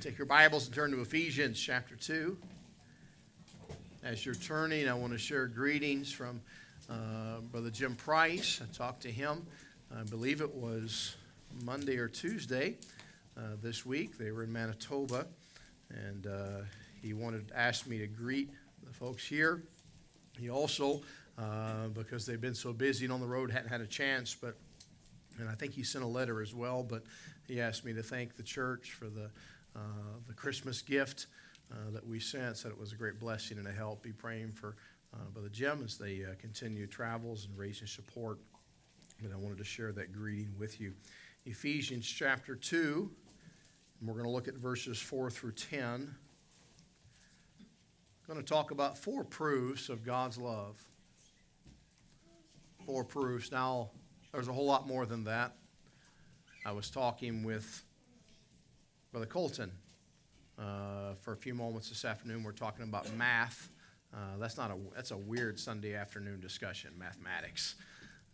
Take your Bibles and turn to Ephesians chapter 2. As you're turning, I want to share greetings from uh, Brother Jim Price. I talked to him, I believe it was Monday or Tuesday uh, this week. They were in Manitoba, and uh, he wanted asked me to greet the folks here. He also, uh, because they've been so busy and on the road, hadn't had a chance, but and I think he sent a letter as well, but he asked me to thank the church for the, uh, the Christmas gift uh, that we sent. Said it was a great blessing and a help. Be praying for uh, Brother Jim as they uh, continue travels and raising support. But I wanted to share that greeting with you. Ephesians chapter 2, and we're going to look at verses 4 through 10. I'm going to talk about four proofs of God's love. Four proofs. Now, there's a whole lot more than that. I was talking with Brother Colton uh, for a few moments this afternoon. We're talking about math. Uh, that's not a that's a weird Sunday afternoon discussion, mathematics,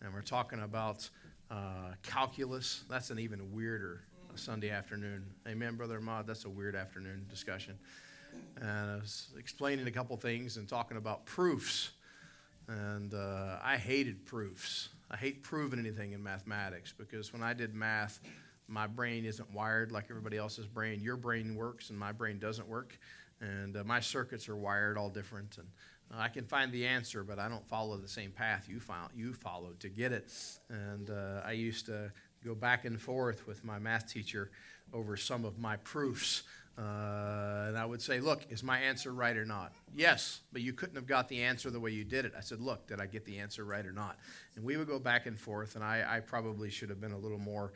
and we're talking about uh, calculus. That's an even weirder Sunday afternoon. Amen, Brother Ahmad. That's a weird afternoon discussion. And I was explaining a couple things and talking about proofs. And uh, I hated proofs. I hate proving anything in mathematics because when I did math, my brain isn't wired like everybody else's brain. Your brain works and my brain doesn't work. And uh, my circuits are wired all different. And uh, I can find the answer, but I don't follow the same path you, you followed to get it. And uh, I used to go back and forth with my math teacher over some of my proofs. Uh, and I would say, Look, is my answer right or not? Yes, but you couldn't have got the answer the way you did it. I said, Look, did I get the answer right or not? And we would go back and forth, and I, I probably should have been a little more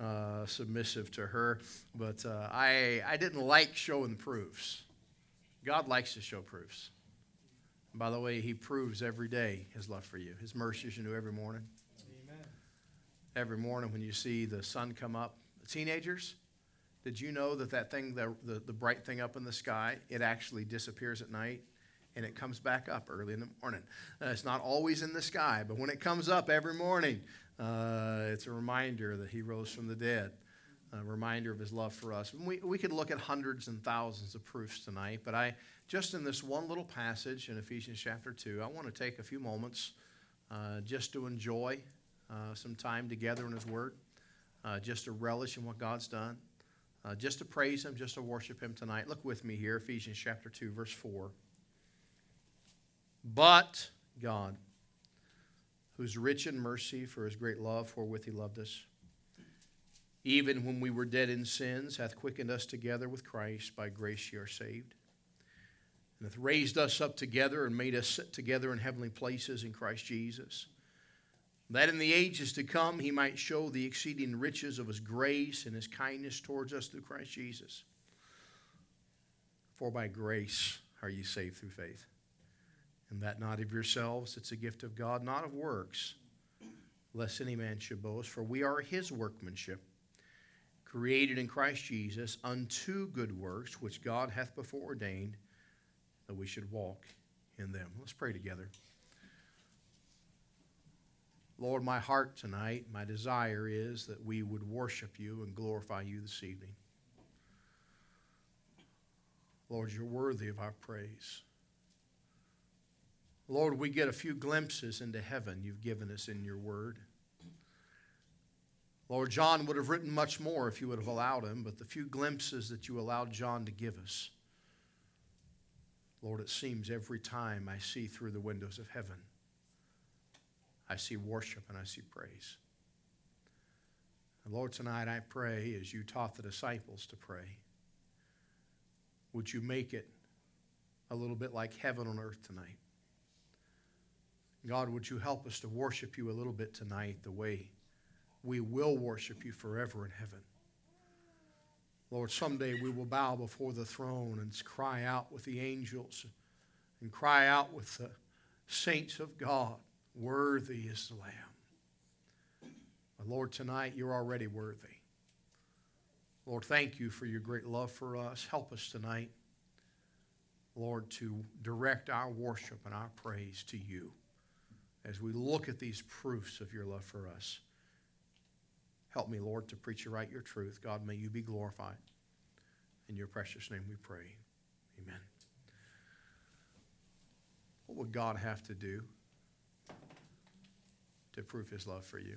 uh, submissive to her, but uh, I, I didn't like showing proofs. God likes to show proofs. And by the way, He proves every day His love for you. His mercies you new every morning. Amen. Every morning when you see the sun come up, teenagers, did you know that that thing, the, the, the, bright thing up in the sky, it actually disappears at night and it comes back up early in the morning? Uh, it's not always in the sky, but when it comes up every morning, uh, it's a reminder that he rose from the dead, a reminder of his love for us. We, we could look at hundreds and thousands of proofs tonight, but I, just in this one little passage in Ephesians chapter 2, I want to take a few moments uh, just to enjoy uh, some time together in his word, uh, just to relish in what God's done. Uh, just to praise Him, just to worship Him tonight. Look with me here, Ephesians chapter 2, verse 4. But God, who's rich in mercy for His great love, wherewith He loved us, even when we were dead in sins, hath quickened us together with Christ. By grace ye are saved. And hath raised us up together and made us sit together in heavenly places in Christ Jesus that in the ages to come he might show the exceeding riches of his grace and his kindness towards us through Christ Jesus. For by grace are ye saved through faith. And that not of yourselves, it's a gift of God, not of works, lest any man should boast. For we are his workmanship, created in Christ Jesus unto good works, which God hath before ordained that we should walk in them. Let's pray together. Lord, my heart tonight, my desire is that we would worship you and glorify you this evening. Lord, you're worthy of our praise. Lord, we get a few glimpses into heaven you've given us in your word. Lord, John would have written much more if you would have allowed him, but the few glimpses that you allowed John to give us, Lord, it seems every time I see through the windows of heaven I see worship and I see praise. And Lord, tonight I pray as you taught the disciples to pray, would you make it a little bit like heaven on earth tonight? God, would you help us to worship you a little bit tonight the way we will worship you forever in heaven? Lord, someday we will bow before the throne and cry out with the angels and cry out with the saints of God Worthy is the Lamb. But Lord, tonight you're already worthy. Lord, thank you for your great love for us. Help us tonight, Lord, to direct our worship and our praise to you as we look at these proofs of your love for us. Help me, Lord, to preach you right your truth. God, may you be glorified. In your precious name we pray. Amen. What would God have to do to prove his love for you?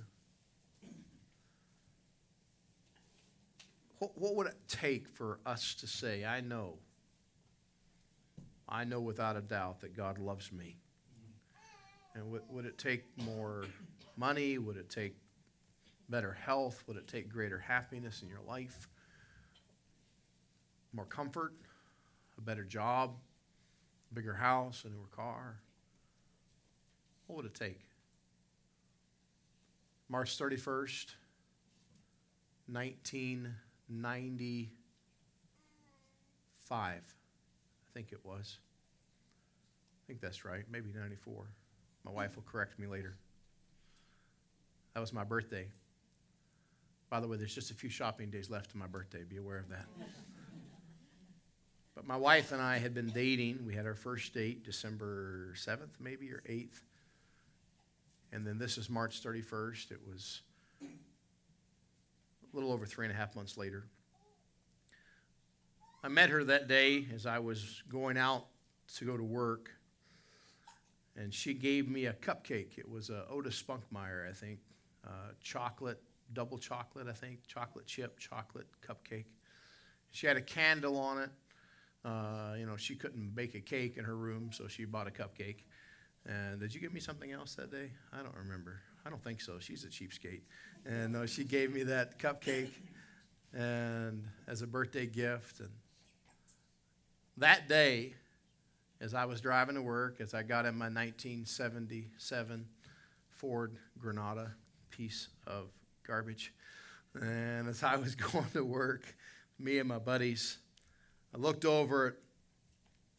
What, what would it take for us to say, I know, I know without a doubt that God loves me? And would, would it take more money? Would it take better health? Would it take greater happiness in your life? More comfort? A better job? A bigger house? A newer car? What would it take? March 31st, 1995, I think it was. I think that's right, maybe 94. My wife will correct me later. That was my birthday. By the way, there's just a few shopping days left to my birthday. Be aware of that. but my wife and I had been dating. We had our first date December 7th, maybe, or 8th. And then this is March 31st. It was a little over three and a half months later. I met her that day as I was going out to go to work and she gave me a cupcake. It was a Otis Spunkmeyer, I think, uh, chocolate, double chocolate, I think, chocolate chip, chocolate cupcake. She had a candle on it. Uh, you know, she couldn't bake a cake in her room, so she bought a cupcake. And did you give me something else that day? I don't remember. I don't think so. She's a cheapskate. And uh, she gave me that cupcake and as a birthday gift. And that day, as I was driving to work, as I got in my 1977 Ford Granada piece of garbage, and as I was going to work, me and my buddies, I looked over at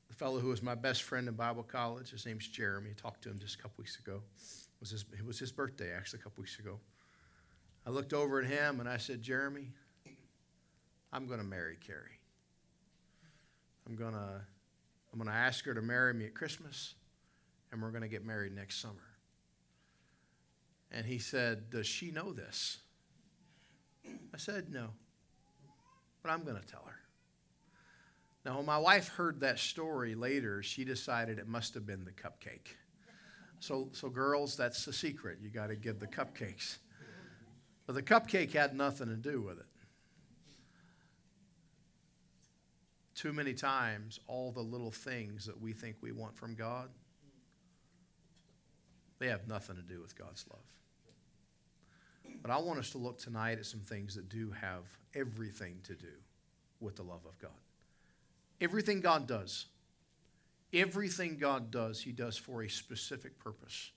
the fellow who was my best friend in Bible college. His name's Jeremy. I talked to him just a couple weeks ago. It was his, it was his birthday, actually, a couple weeks ago. I looked over at him and I said, Jeremy, I'm going to marry Carrie. I'm going to I'm going to ask her to marry me at Christmas, and we're going to get married next summer. And he said, Does she know this? I said, No. But I'm going to tell her. Now, when my wife heard that story later, she decided it must have been the cupcake. So, so girls, that's the secret. You got to give the cupcakes. But the cupcake had nothing to do with it. Too many times all the little things that we think we want from God, they have nothing to do with God's love. But I want us to look tonight at some things that do have everything to do with the love of God. Everything God does, everything God does, He does for a specific purpose.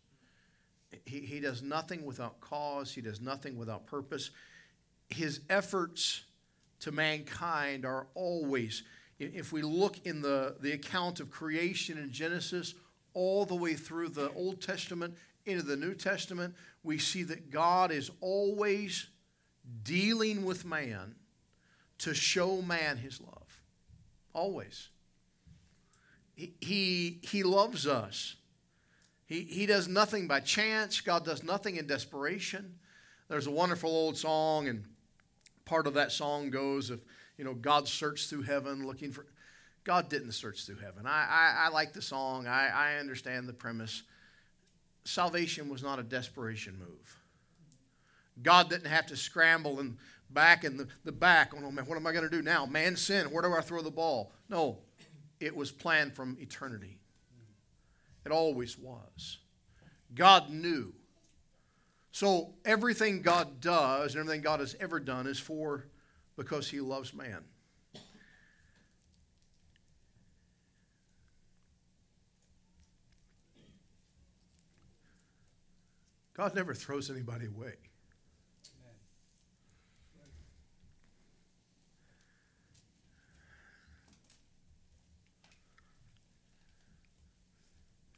He, he does nothing without cause, He does nothing without purpose. His efforts to mankind are always if we look in the, the account of creation in Genesis, all the way through the Old Testament into the New Testament, we see that God is always dealing with man to show man his love. Always. He, he, loves us. He, he does nothing by chance. God does nothing in desperation. There's a wonderful old song, and part of that song goes, if you know, God searched through heaven looking for. God didn't search through heaven. I, I, I like the song, I, I understand the premise. Salvation was not a desperation move. God didn't have to scramble and back in the, the back. Oh, man, what am I going to do now? Man sin. Where do I throw the ball? No, it was planned from eternity. It always was. God knew. So everything God does and everything God has ever done is for because he loves man. God never throws anybody away.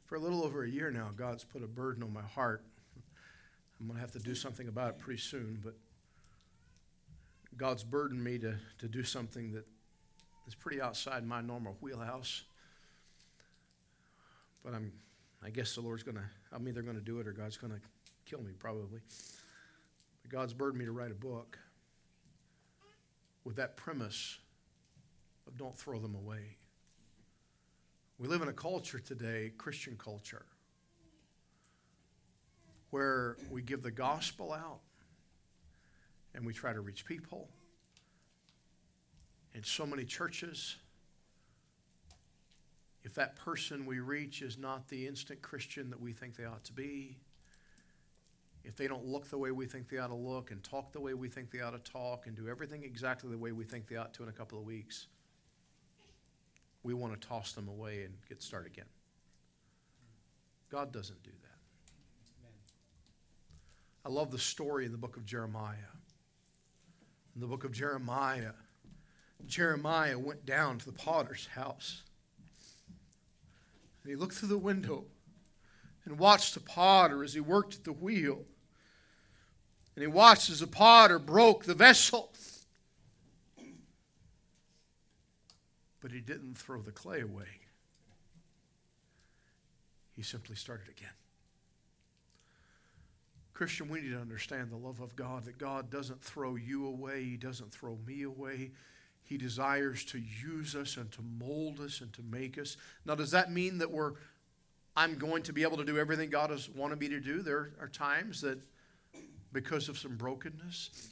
For a little over a year now, God's put a burden on my heart. I'm going to have to do something about it pretty soon, but God's burdened me to, to do something that is pretty outside my normal wheelhouse. But I'm, I guess the Lord's going to, I'm either going to do it or God's going to kill me, probably. But God's burdened me to write a book with that premise of don't throw them away. We live in a culture today, Christian culture, where we give the gospel out and we try to reach people. In so many churches, if that person we reach is not the instant Christian that we think they ought to be, if they don't look the way we think they ought to look and talk the way we think they ought to talk and do everything exactly the way we think they ought to in a couple of weeks, we want to toss them away and get started again. God doesn't do that. I love the story in the book of Jeremiah. In the book of Jeremiah, Jeremiah went down to the potter's house. And he looked through the window and watched the potter as he worked at the wheel. And he watched as the potter broke the vessel. But he didn't throw the clay away. He simply started again. Christian, we need to understand the love of God, that God doesn't throw you away, He doesn't throw me away. He desires to use us and to mold us and to make us. Now, does that mean that we're I'm going to be able to do everything God has wanted me to do? There are times that because of some brokenness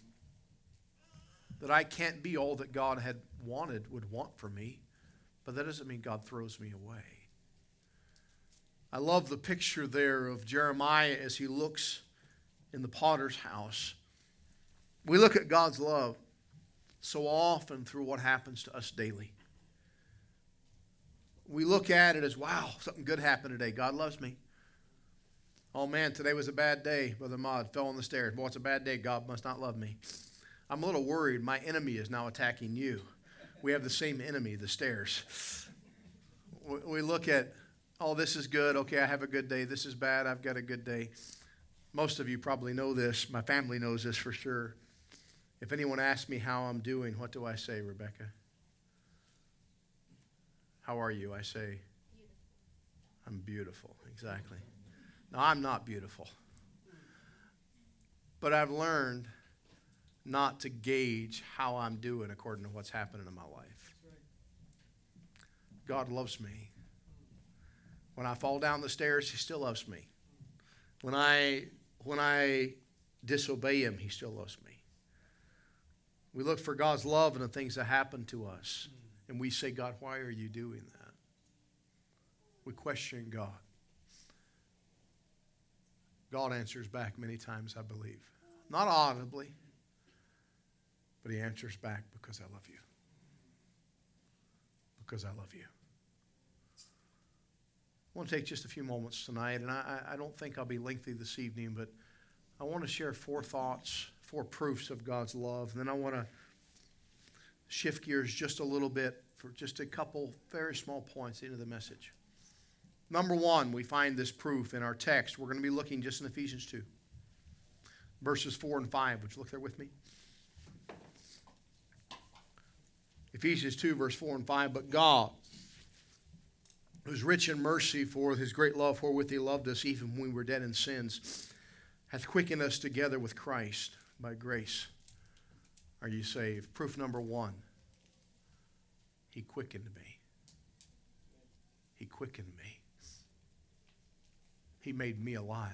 that I can't be all that God had wanted would want for me, but that doesn't mean God throws me away. I love the picture there of Jeremiah as he looks in the potter's house. We look at God's love so often through what happens to us daily. We look at it as, wow, something good happened today. God loves me. Oh man, today was a bad day. Brother Maud fell on the stairs. Boy, it's a bad day. God must not love me. I'm a little worried. My enemy is now attacking you. We have the same enemy, the stairs. We look at, oh, this is good. Okay, I have a good day. This is bad. I've got a good day. Most of you probably know this. My family knows this for sure. If anyone asks me how I'm doing, what do I say, Rebecca? How are you? I say, I'm beautiful. Exactly. Now, I'm not beautiful. But I've learned not to gauge how I'm doing according to what's happening in my life. God loves me. When I fall down the stairs, He still loves me. When I when I disobey Him, He still loves me. We look for God's love in the things that happen to us, and we say, God, why are you doing that? We question God. God answers back many times, I believe. Not audibly, but He answers back because I love you. Because I love you. I want to take just a few moments tonight, and I, I don't think I'll be lengthy this evening, but I want to share four thoughts, four proofs of God's love. And then I want to shift gears just a little bit for just a couple very small points into the message. Number one, we find this proof in our text. We're going to be looking just in Ephesians 2, verses 4 and 5. Would you look there with me? Ephesians 2, verse 4 and 5. But God, who's rich in mercy for his great love wherewith he loved us even when we were dead in sins, hath quickened us together with Christ by grace. Are you saved? Proof number one He quickened me. He quickened me. He made me alive.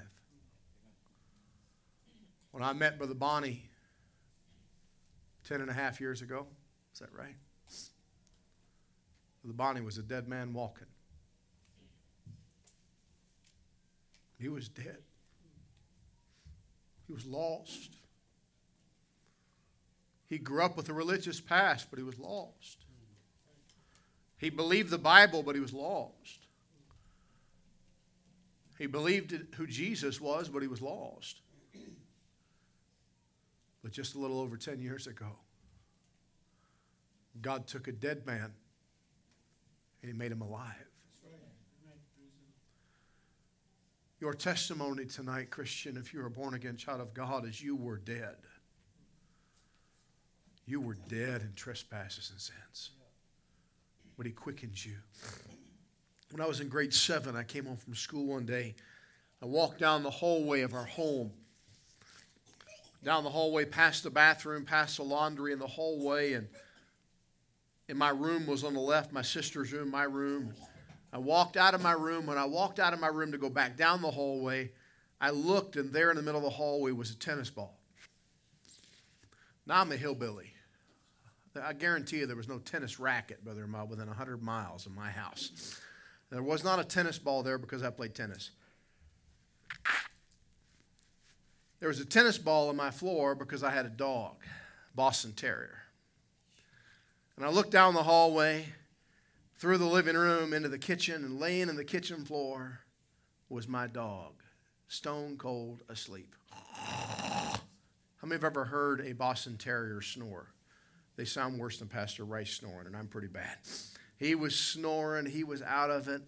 When I met Brother Bonnie ten and a half years ago, is that right? Brother Bonnie was a dead man walking. He was dead. He was lost. He grew up with a religious past, but he was lost. He believed the Bible, but he was lost. He believed who Jesus was, but he was lost. But just a little over 10 years ago, God took a dead man and he made him alive. Your testimony tonight, Christian, if you're a born again child of God, is you were dead. You were dead in trespasses and sins. But He quickens you. When I was in grade seven, I came home from school one day. I walked down the hallway of our home. Down the hallway, past the bathroom, past the laundry in the hallway, and and my room was on the left, my sister's room, my room. I walked out of my room. When I walked out of my room to go back down the hallway, I looked, and there in the middle of the hallway was a tennis ball. Now I'm a hillbilly. I guarantee you there was no tennis racket, Brother Ahmad, within 100 miles of my house. There was not a tennis ball there because I played tennis. There was a tennis ball on my floor because I had a dog, Boston Terrier. And I looked down the hallway, through the living room, into the kitchen, and laying in the kitchen floor was my dog, stone cold asleep. How many have ever heard a Boston Terrier snore? They sound worse than Pastor Rice snoring, and I'm pretty bad. He was snoring, he was out of it.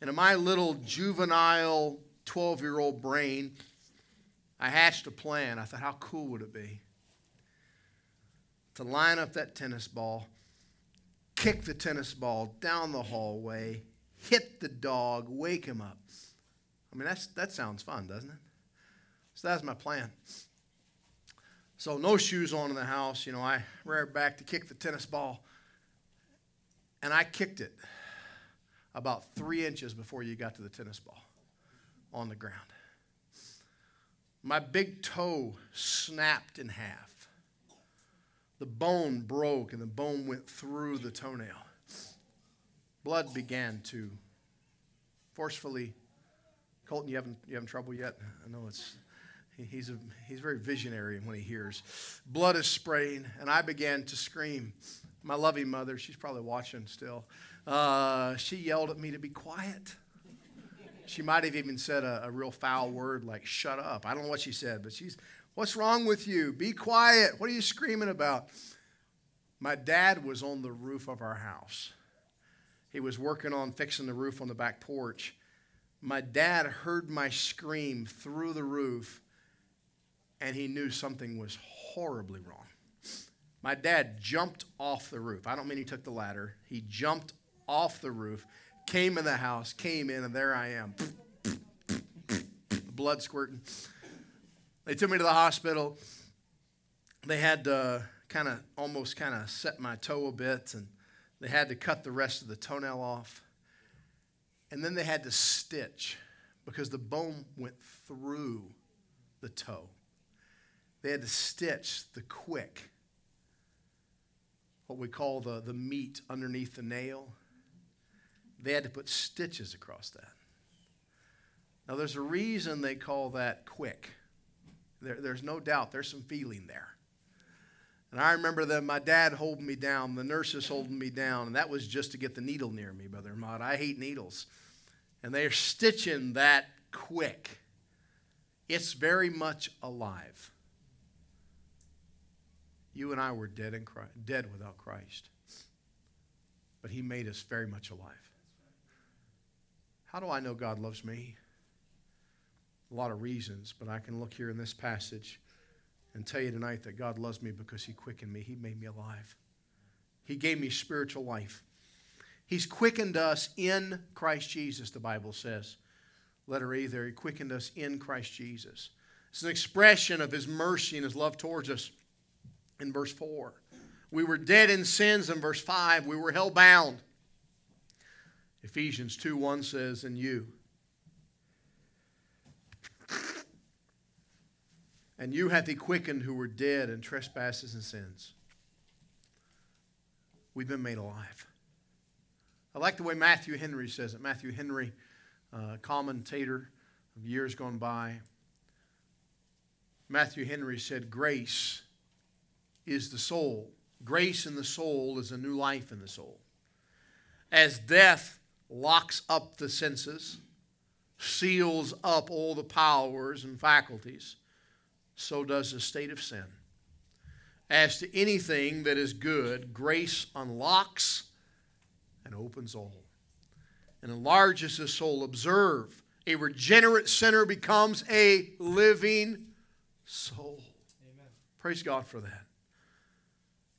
And in my little juvenile 12 year old brain, I hatched a plan. I thought, how cool would it be to line up that tennis ball, kick the tennis ball down the hallway, hit the dog, wake him up? I mean, that's, that sounds fun, doesn't it? So that's my plan. So no shoes on in the house. You know, I ran back to kick the tennis ball, and I kicked it about three inches before you got to the tennis ball on the ground. My big toe snapped in half. The bone broke, and the bone went through the toenail. Blood began to forcefully. Colton, you having you having trouble yet? I know it's He's, a, he's very visionary when he hears. Blood is spraying, and I began to scream. My loving mother, she's probably watching still, uh, she yelled at me to be quiet. She might have even said a, a, real foul word like, shut up. I don't know what she said, but she's, what's wrong with you? Be quiet. What are you screaming about? My dad was on the roof of our house. He was working on fixing the roof on the back porch. My dad heard my scream through the roof and he knew something was horribly wrong. My dad jumped off the roof. I don't mean he took the ladder. He jumped off the roof, came in the house, came in, and there I am. Blood squirting. They took me to the hospital. They had to kind of almost kind of set my toe a bit, and they had to cut the rest of the toenail off. And then they had to stitch because the bone went through the toe. They had to stitch the quick, what we call the, the meat underneath the nail. They had to put stitches across that. Now, there's a reason they call that quick. There, there's no doubt, there's some feeling there. And I remember that my dad holding me down, the nurses holding me down, and that was just to get the needle near me, Brother Ahmad. I hate needles. And they're stitching that quick. It's very much alive. You and I were dead, in Christ, dead without Christ. But He made us very much alive. How do I know God loves me? A lot of reasons, but I can look here in this passage and tell you tonight that God loves me because He quickened me. He made me alive. He gave me spiritual life. He's quickened us in Christ Jesus, the Bible says. Letter A there, He quickened us in Christ Jesus. It's an expression of His mercy and His love towards us in verse 4. We were dead in sins in verse 5. We were hell bound. Ephesians 2 1 says, And you. And you hath he quickened who were dead in trespasses and sins. We've been made alive. I like the way Matthew Henry says it. Matthew Henry, uh, commentator of years gone by. Matthew Henry said, Grace is the soul. Grace in the soul is a new life in the soul. As death locks up the senses, seals up all the powers and faculties, so does the state of sin. As to anything that is good, grace unlocks and opens all and enlarges the soul. Observe, a regenerate sinner becomes a living soul. Amen. Praise God for that.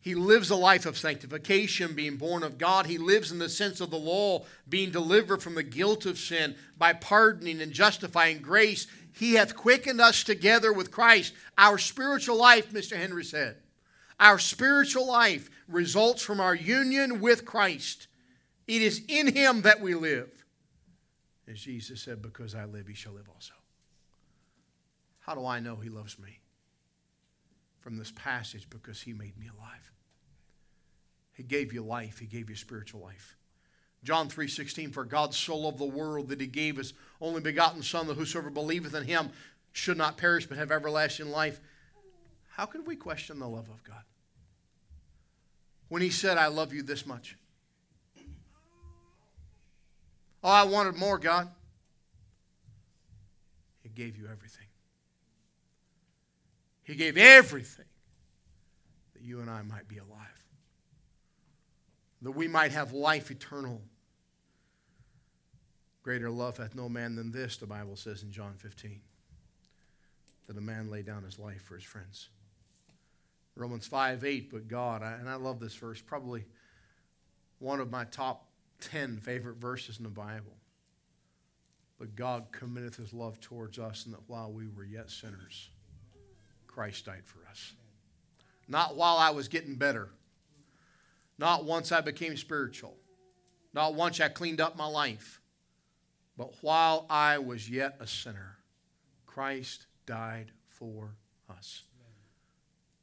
He lives a life of sanctification, being born of God. He lives in the sense of the law, being delivered from the guilt of sin by pardoning and justifying grace. He hath quickened us together with Christ. Our spiritual life, Mr. Henry said, Our spiritual life results from our union with Christ. It is in Him that we live. As Jesus said, Because I live, He shall live also. How do I know He loves me? From this passage, because He made me alive. He gave you life, He gave you spiritual life. John 3:16 for God so loved the world that he gave his only begotten son that whosoever believeth in him should not perish but have everlasting life. How can we question the love of God? When he said I love you this much. Oh, I wanted more, God. He gave you everything. He gave everything that you and I might be alive. That we might have life eternal. Greater love hath no man than this, the Bible says in John 15. That a man lay down his life for his friends. Romans 5 8, but God, and I love this verse, probably one of my top 10 favorite verses in the Bible. But God committeth his love towards us, and that while we were yet sinners, Christ died for us. Not while I was getting better, not once I became spiritual, not once I cleaned up my life, but while I was yet a sinner, Christ died for us.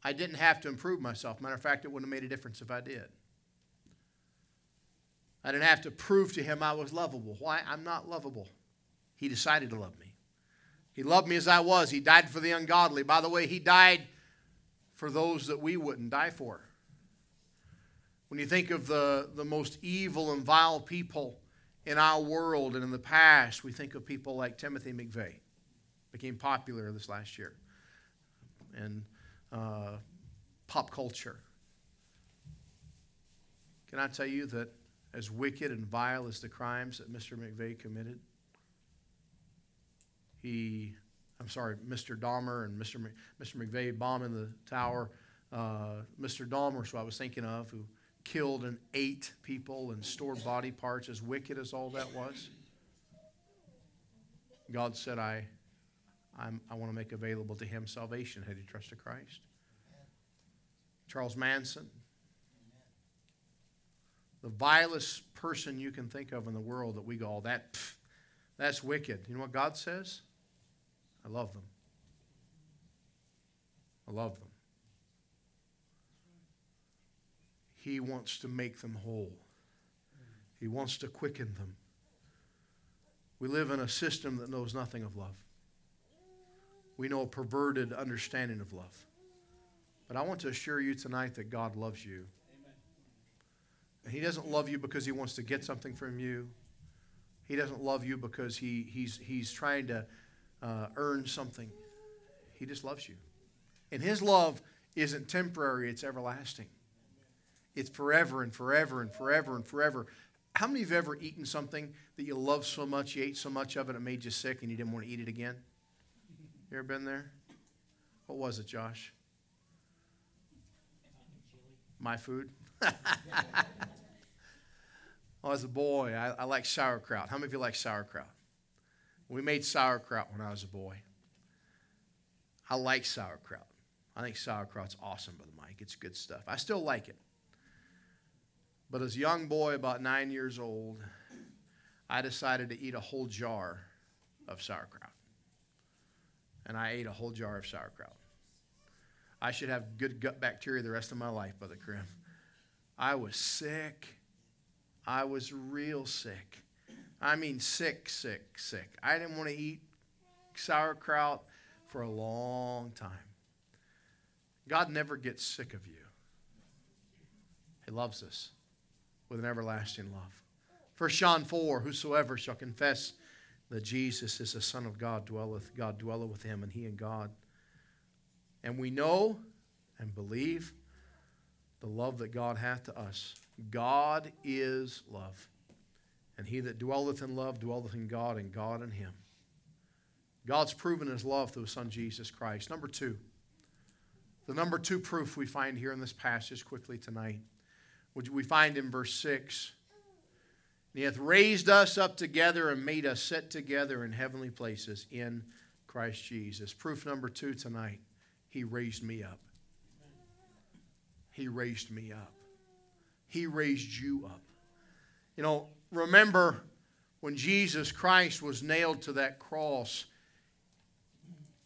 I didn't have to improve myself. Matter of fact, it wouldn't have made a difference if I did. I didn't have to prove to him I was lovable. Why? I'm not lovable. He decided to love me. He loved me as I was. He died for the ungodly. By the way, He died for those that we wouldn't die for. When you think of the, the most evil and vile people in our world and in the past, we think of people like Timothy McVeigh, became popular this last year, and uh, pop culture. Can I tell you that as wicked and vile as the crimes that Mr. McVeigh committed, he, I'm sorry, Mr. Dahmer and Mr. Mr. McVeigh bombing the tower. Uh, Mr. Dahmer is who I was thinking of, who killed and ate people and stored body parts, as wicked as all that was. God said, I, I'm, i want to make available to him salvation had he trusted Christ. Charles Manson, the vilest person you can think of in the world that we go, oh, that, pff, that's wicked. You know what God says? I love them. I love them. He wants to make them whole. He wants to quicken them. We live in a system that knows nothing of love. We know a perverted understanding of love. But I want to assure you tonight that God loves you. And He doesn't love you because He wants to get something from you. He doesn't love you because he, he's, he's trying to uh, earn something. He just loves you. And His love isn't temporary, it's everlasting. It's forever and forever and forever and forever. How many of you have ever eaten something that you love so much, you ate so much of it, it made you sick and you didn't want to eat it again? You ever been there? What was it, Josh? My food? oh, as a boy, I, I like sauerkraut. How many of you like sauerkraut? We made sauerkraut when I was a boy. I like sauerkraut. I think sauerkraut's awesome, Brother Mike. It's good stuff. I still like it. But as a young boy, about nine years old, I decided to eat a whole jar of sauerkraut. And I ate a whole jar of sauerkraut. I should have good gut bacteria the rest of my life, Brother Krim. I was sick. I was real sick. I mean, sick, sick, sick. I didn't want to eat sauerkraut for a long time. God never gets sick of you, He loves us with an everlasting love. 1 John 4 Whosoever shall confess that Jesus is the Son of God, dwelleth, God dwelleth with him, and he and God. And we know and believe the love that God hath to us. God is love. And he that dwelleth in love dwelleth in God, and God in him. God's proven his love through his son Jesus Christ. Number two, the number two proof we find here in this passage quickly tonight, which we find in verse 6. He hath raised us up together and made us sit together in heavenly places in Christ Jesus. Proof number two tonight, he raised me up. He raised me up. He raised you up. You know, remember when Jesus Christ was nailed to that cross,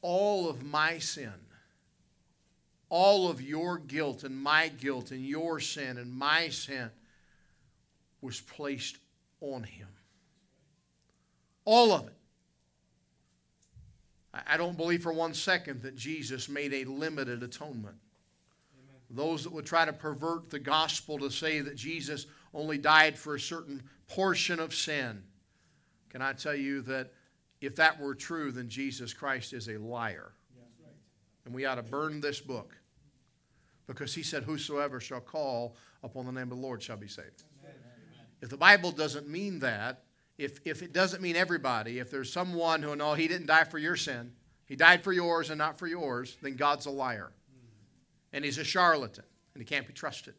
all of my sin, all of your guilt and my guilt and your sin and my sin was placed on him. All of it. I don't believe for one second that Jesus made a limited atonement. Amen. Those that would try to pervert the gospel to say that Jesus only died for a certain portion of sin, can I tell you that if that were true, then Jesus Christ is a liar. right. And we ought to burn this book because he said, Whosoever shall call upon the name of the Lord shall be saved. Amen. If the Bible doesn't mean that, if, if it doesn't mean everybody, if there's someone who, no, he didn't die for your sin, he died for yours and not for yours, then God's a liar. And he's a charlatan, and he can't be trusted.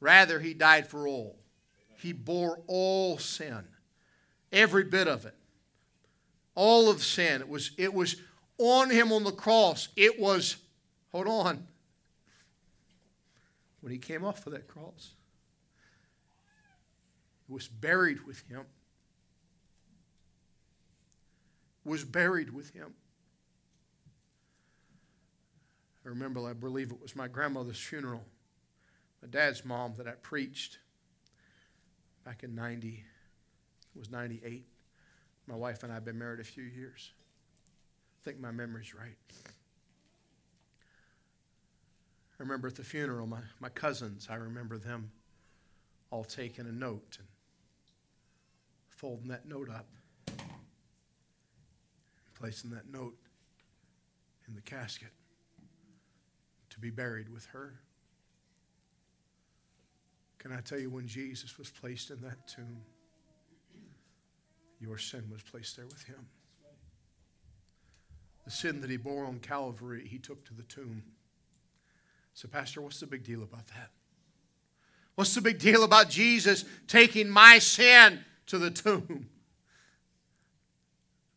Rather, he died for all. He bore all sin, every bit of it. All of sin. It was, it was on him on the cross. It was, hold on, when he came off of that cross was buried with him. Was buried with him. I remember, I believe it was my grandmother's funeral, my dad's mom that I preached back in 90, it was 98. My wife and I have been married a few years. I think my memory's right. I remember at the funeral, my, my cousins, I remember them all taking a note and folding that note up, placing that note in the casket to be buried with her. Can I tell you when Jesus was placed in that tomb, your sin was placed there with him. The sin that he bore on Calvary, he took to the tomb. So, Pastor, what's the big deal about that? What's the big deal about Jesus taking my sin to the tomb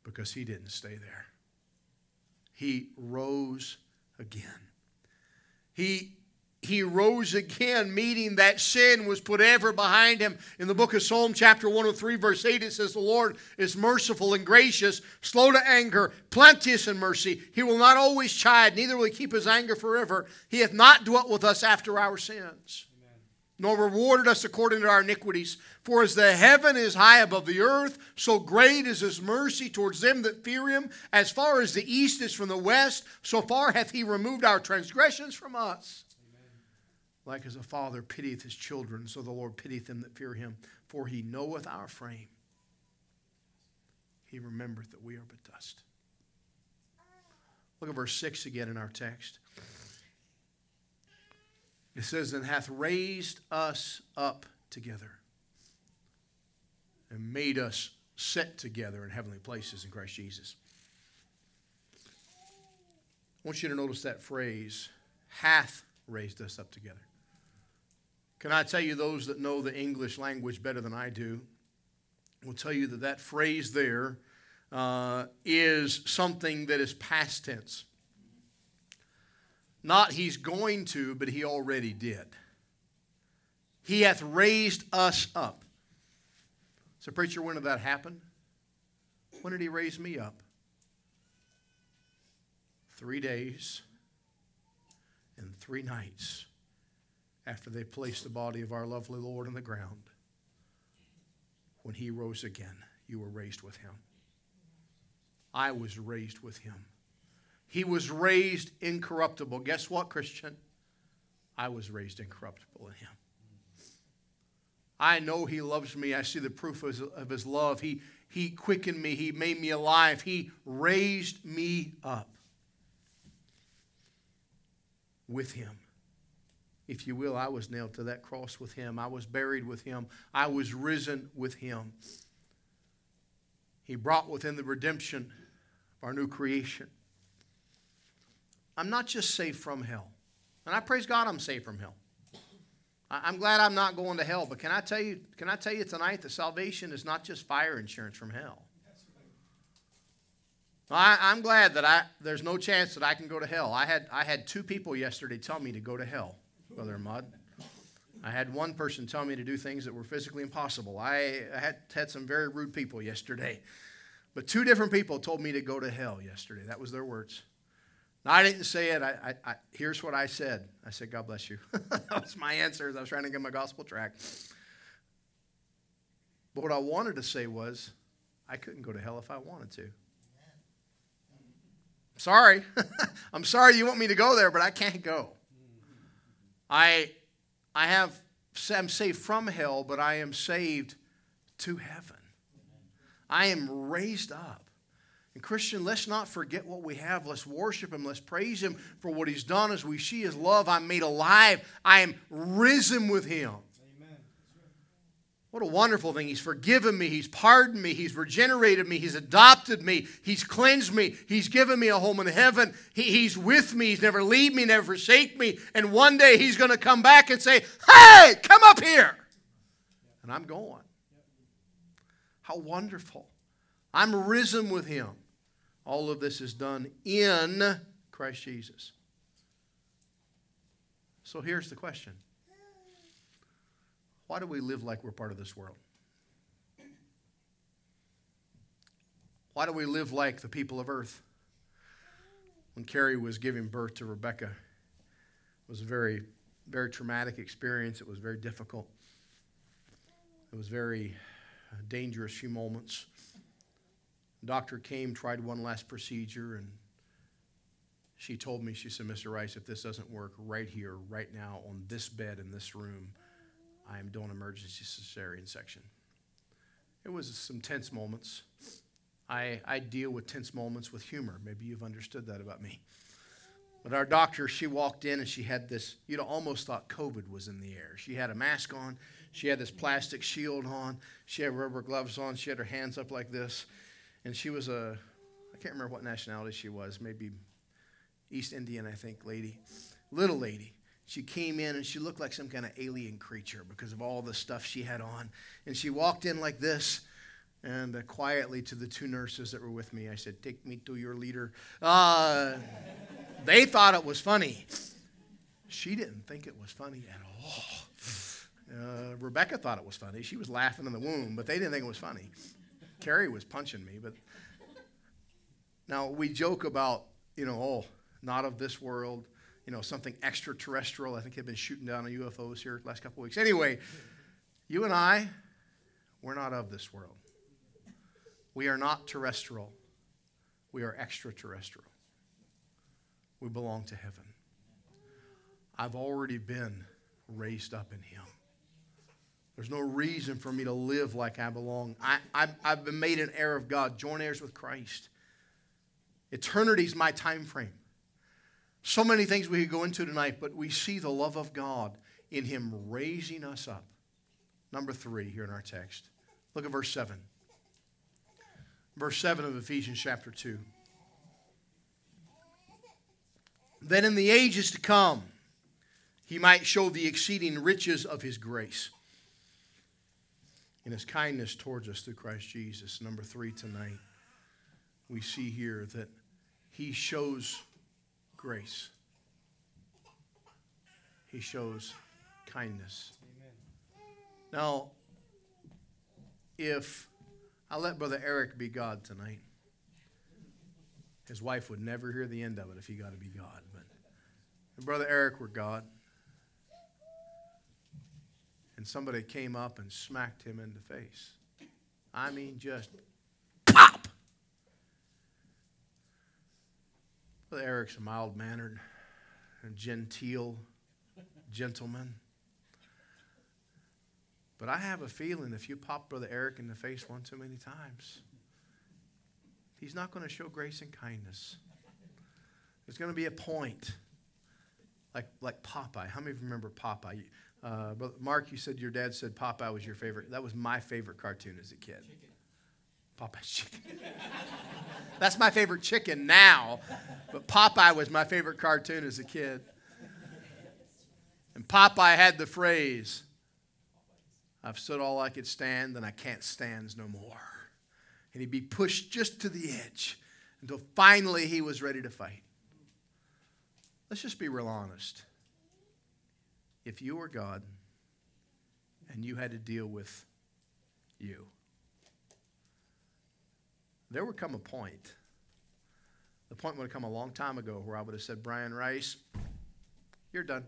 because he didn't stay there. He rose again. He he rose again, meaning that sin was put ever behind him. In the book of Psalm, chapter 103, verse 8, it says, The Lord is merciful and gracious, slow to anger, plenteous in mercy. He will not always chide, neither will he keep his anger forever. He hath not dwelt with us after our sins nor rewarded us according to our iniquities. For as the heaven is high above the earth, so great is his mercy towards them that fear him. As far as the east is from the west, so far hath he removed our transgressions from us. Like as a father pitieth his children, so the Lord pitieth them that fear him. For he knoweth our frame. He remembereth that we are but dust. Look at verse 6 again in our text. It says, and hath raised us up together and made us sit together in heavenly places in Christ Jesus. I want you to notice that phrase, hath raised us up together. Can I tell you, those that know the English language better than I do, will tell you that that phrase there uh, is something that is past tense. Not he's going to, but he already did. He hath raised us up. So, preacher, when did that happen? When did he raise me up? Three days and three nights after they placed the body of our lovely Lord on the ground. When he rose again, you were raised with him. I was raised with him. He was raised incorruptible. Guess what, Christian? I was raised incorruptible in him. I know he loves me. I see the proof of his, of his, love. He, he quickened me. He made me alive. He raised me up with him. If you will, I was nailed to that cross with him. I was buried with him. I was risen with him. He brought within the redemption of our new creation. I'm not just saved from hell. And I praise God I'm saved from hell. I'm glad I'm not going to hell, but can I tell you, can I tell you tonight that salvation is not just fire insurance from hell. I, am glad that I, there's no chance that I can go to hell. I had, I had two people yesterday tell me to go to hell. Brother Mud. I had one person tell me to do things that were physically impossible. I had, had some very rude people yesterday. But two different people told me to go to hell yesterday. That was their words. Now, I didn't say it. I, I, I, here's what I said I said, God bless you. that was my answer as I was trying to get my gospel track. But what I wanted to say was, I couldn't go to hell if I wanted to. Sorry. I'm sorry you want me to go there, but I can't go. I, I have, I'm saved from hell, but I am saved to heaven. I am raised up. And Christian, let's not forget what we have. Let's worship Him. Let's praise Him for what He's done as we see His love. I'm made alive. I am risen with Him. What a wonderful thing. He's forgiven me. He's pardoned me. He's regenerated me. He's adopted me. He's cleansed me. He's given me a home in heaven. He, he's with me. He's never leave me, never forsake me. And one day He's going to come back and say, Hey, come up here. And I'm going. How wonderful. I'm risen with Him. All of this is done in Christ Jesus. So here's the question Why do we live like we're part of this world? Why do we live like the people of earth? When Carrie was giving birth to Rebecca, it was a very, very traumatic experience. It was very difficult. It was very uh, dangerous few moments. The doctor came, tried one last procedure, and she told me, she said, Mr. Rice, if this doesn't work right here, right now, on this bed in this room, I am doing emergency cesarean section. It was some tense moments. I, I deal with tense moments with humor. Maybe you've understood that about me. But our doctor, she walked in and she had this, you'd almost thought COVID was in the air. She had a mask on, she had this plastic shield on, she had rubber gloves on, she had her hands up like this. And she was a, I can't remember what nationality she was, maybe East Indian, I think, lady, little lady. She came in and she looked like some kind of alien creature because of all the stuff she had on. And she walked in like this. And uh, quietly to the two nurses that were with me, I said, Take me to your leader. Uh, they thought it was funny. She didn't think it was funny at all. Uh, Rebecca thought it was funny. She was laughing in the womb, but they didn't think it was funny. Carrie was punching me, but now we joke about, you know, oh, not of this world, you know, something extraterrestrial. I think they've been shooting down on UFOs here last couple weeks. Anyway, you and I, we're not of this world. We are not terrestrial. We are extraterrestrial. We belong to heaven. I've already been raised up in Him. There's no reason for me to live like I belong. I, I, I've been made an heir of God, joint heirs with Christ. Eternity's my time frame. So many things we could go into tonight, but we see the love of God in Him raising us up. Number three here in our text. Look at verse 7 verse 7 of Ephesians chapter 2. That in the ages to come, he might show the exceeding riches of his grace and his kindness towards us through Christ Jesus. Number three tonight, we see here that he shows grace, he shows kindness. Amen. Now, if I'll let Brother Eric be God tonight. His wife would never hear the end of it if he got to be God. But if Brother Eric were God, and somebody came up and smacked him in the face. I mean, just pop. Brother Eric's a mild mannered, genteel gentleman. But I have a feeling if you pop Brother Eric in the face one too many times, he's not going to show grace and kindness. There's going to be a point, like, like Popeye. How many of you remember Popeye? Uh, Mark, you said your dad said Popeye was your favorite. That was my favorite cartoon as a kid. Chicken. Popeye's chicken. That's my favorite chicken now, but Popeye was my favorite cartoon as a kid. And Popeye had the phrase, I've stood all I could stand, and I can't stand no more. And he'd be pushed just to the edge until finally he was ready to fight. Let's just be real honest. if you were God and you had to deal with you, there would come a point, the point would have come a long time ago where I would have said, Brian Rice, you're done.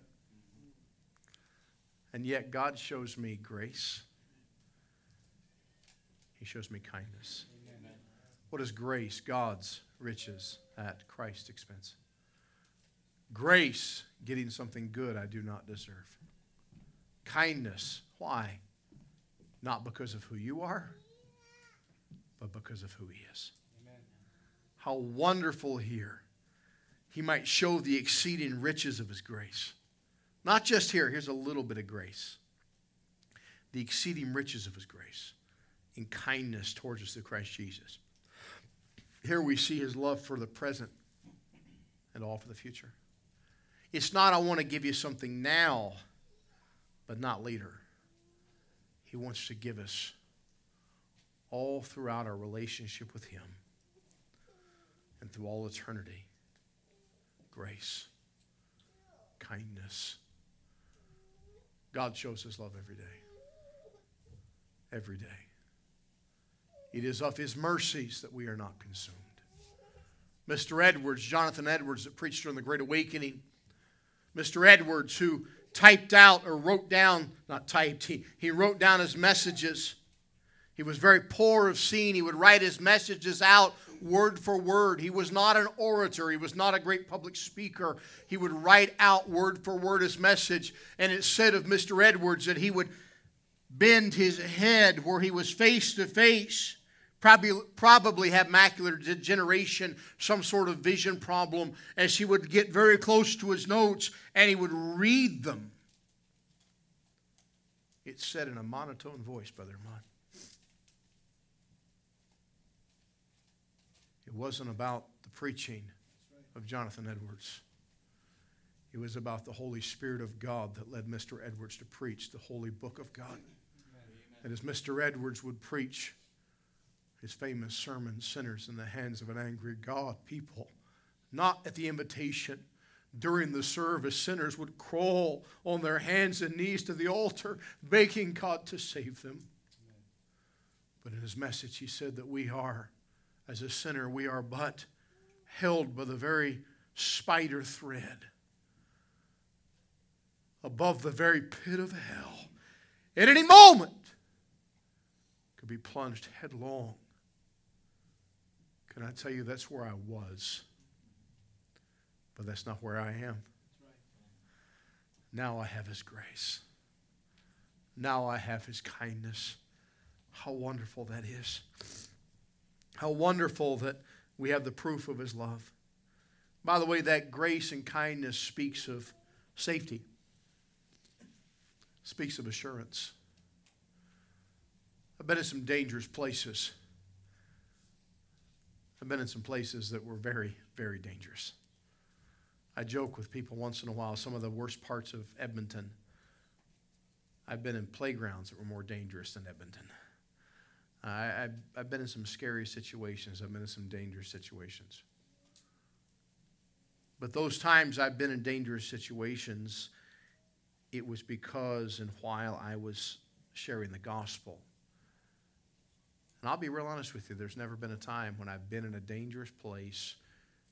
And yet God shows me grace. He shows me kindness. Amen. What is grace? God's riches at Christ's expense. Grace, getting something good I do not deserve. Kindness, why? Not because of who you are, but because of who He is. Amen. How wonderful here. He might show the exceeding riches of His grace. Not just here, here's a little bit of grace. The exceeding riches of His grace in kindness towards us through Christ Jesus. Here we see His love for the present and all for the future. It's not, I want to give you something now, but not later. He wants to give us all throughout our relationship with Him and through all eternity grace, kindness. God shows His love every day. Every day. It is of His mercies that we are not consumed. Mr. Edwards, Jonathan Edwards, that preached during the Great Awakening, Mr. Edwards, who typed out or wrote down, not typed, he, he wrote down his messages. He was very poor of seeing. He would write his messages out word for word. He was not an orator, he was not a great public speaker. He would write out word for word his message. And it said of Mr. Edwards that he would bend his head where he was face to face probably, probably have macular degeneration, some sort of vision problem, as he would get very close to his notes and he would read them. It said in a monotone voice, Brother Ahmad. Wasn't about the preaching of Jonathan Edwards. It was about the Holy Spirit of God that led Mr. Edwards to preach the holy book of God. And as Mr. Edwards would preach, his famous sermon, Sinners in the Hands of an Angry God, people, not at the invitation. During the service, sinners would crawl on their hands and knees to the altar, begging God to save them. But in his message, he said that we are, as a sinner, we are but held by the very spider thread above the very pit of hell. At any moment, could be plunged headlong can I tell you that's where I was? But that's not where I am. Now I have His grace. Now I have His kindness. How wonderful that is. How wonderful that we have the proof of His love. By the way, that grace and kindness speaks of safety, speaks of assurance. I've been in some dangerous places. I've been in some places that were very, very dangerous. I joke with people once in a while, some of the worst parts of Edmonton. I've been in playgrounds that were more dangerous than Edmonton. I, have been in some scary situations, I've been in some dangerous situations. But those times I've been in dangerous situations, it was because and while I was sharing the gospel and I'll be real honest with you, there's never been a time when I've been in a dangerous place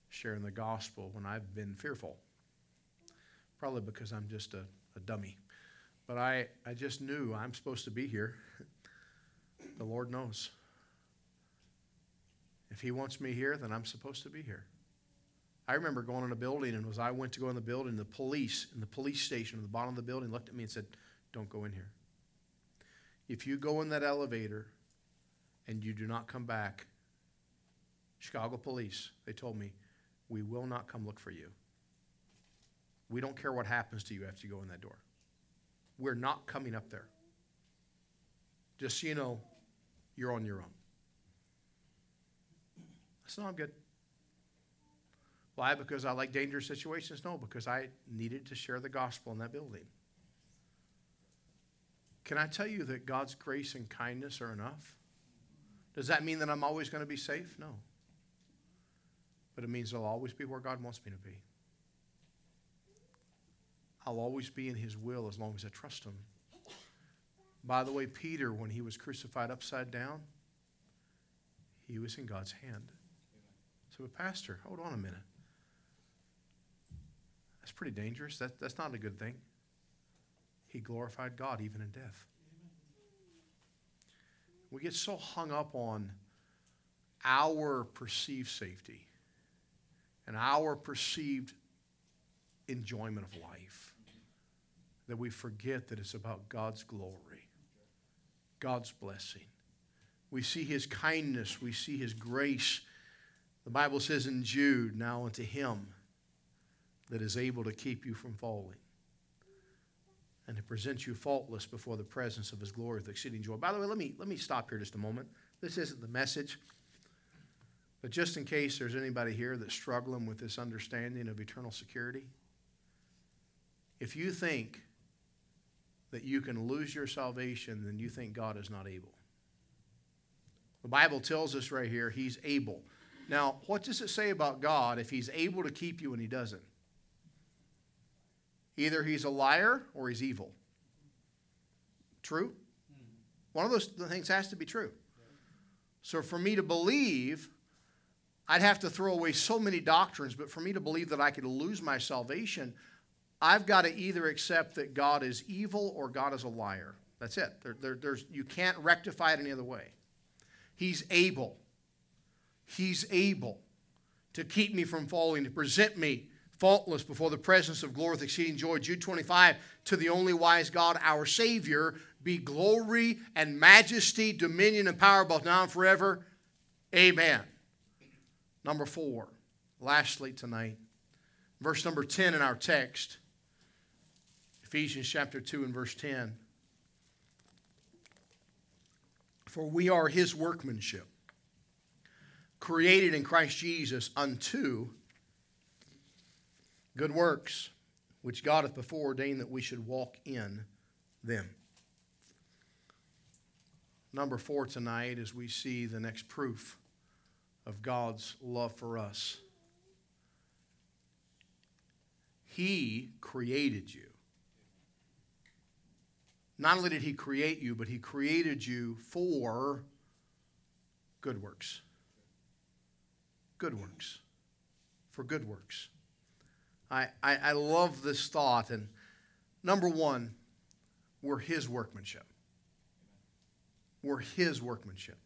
sharing the gospel when I've been fearful. Probably because I'm just a, a dummy. But I, I just knew I'm supposed to be here. the Lord knows. If He wants me here, then I'm supposed to be here. I remember going in a building, and as I went to go in the building, the police in the police station at the bottom of the building looked at me and said, Don't go in here. If you go in that elevator and you do not come back, Chicago police, they told me, we will not come look for you. We don't care what happens to you after you go in that door. We're not coming up there. Just so you know, you're on your own. I said, no, I'm good. Why? Because I like dangerous situations? No, because I needed to share the gospel in that building. Can I tell you that God's grace and kindness are enough? Does that mean that I'm always going to be safe? No. But it means I'll always be where God wants me to be. I'll always be in his will as long as I trust him. By the way, Peter, when he was crucified upside down, he was in God's hand. So, but Pastor, hold on a minute. That's pretty dangerous. That, that's not a good thing. He glorified God even in death. We get so hung up on our perceived safety and our perceived enjoyment of life that we forget that it's about God's glory, God's blessing. We see his kindness, we see his grace. The Bible says in Jude, now unto him that is able to keep you from falling and to present you faultless before the presence of his glory with exceeding joy. By the way, let me, let me stop here just a moment. This isn't the message, but just in case there's anybody here that's struggling with this understanding of eternal security, if you think that you can lose your salvation, then you think God is not able. The Bible tells us right here, He's able. Now, what does it say about God if He's able to keep you and He doesn't? Either He's a liar or He's evil. True? One of those things has to be true. So, for me to believe, I'd have to throw away so many doctrines, but for me to believe that I could lose my salvation, I've got to either accept that God is evil or God is a liar. That's it. There, there, there's, you can't rectify it any other way. He's able. He's able to keep me from falling, to present me faultless before the presence of glory with exceeding joy. Jude 25, to the only wise God, our Savior, be glory and majesty, dominion and power both now and forever. Amen. Number four, lastly tonight, verse number 10 in our text, Ephesians chapter 2 and verse 10. For we are his workmanship, created in Christ Jesus unto good works, which God hath before ordained that we should walk in them. Number four tonight, as we see the next proof of God's love for us. He created you. Not only did He create you, but He created you for good works. Good works. For good works. I, I, I love this thought. And number one, we're His workmanship. We're His workmanship.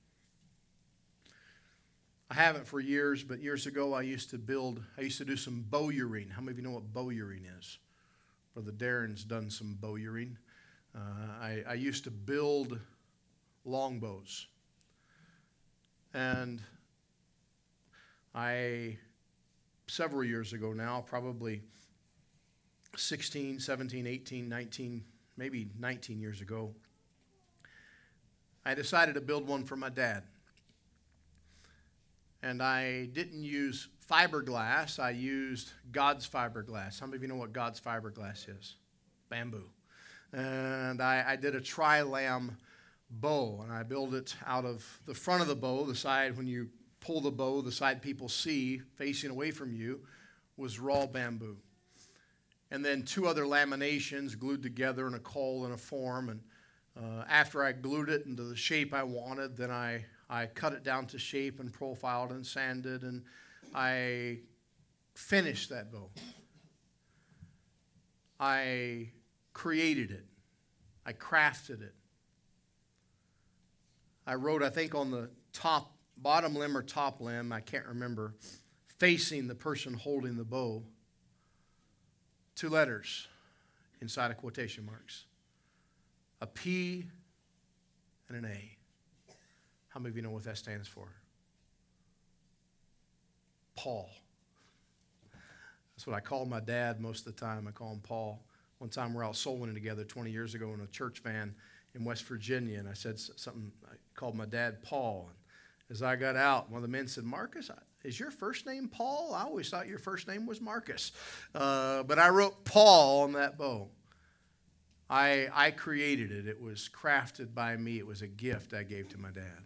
I haven't for years, but years ago I used to build, I used to do some bowyering. How many of you know what bowyering is? Brother Darren's done some bowyering. Uh, I, I used to build longbows. And I, several years ago now, probably 16, 17, 18, 19, maybe 19 years ago, I decided to build one for my dad. And I didn't use fiberglass, I used God's fiberglass. Many of you know what God's fiberglass is? Bamboo and I, I did a tri-lam bow, and I built it out of the front of the bow, the side when you pull the bow, the side people see facing away from you was raw bamboo. And then two other laminations glued together in a caul and a form. And uh, after I glued it into the shape I wanted, then I, I cut it down to shape and profiled and sanded, and I finished that bow. I created it, I crafted it. I wrote, I think, on the top, bottom limb or top limb, I can't remember, facing the person holding the bow, two letters inside of quotation marks a P and an A. How many of you know what that stands for? Paul. That's what I call my dad most of the time. I call him Paul. One time we're out soul winning together 20 years ago in a church van in West Virginia, and I said something, I called my dad Paul. And as I got out, one of the men said, Marcus, is your first name Paul? I always thought your first name was Marcus. Uh, but I wrote Paul on that bow. I, I created it. It was crafted by me. It was a gift I gave to my dad.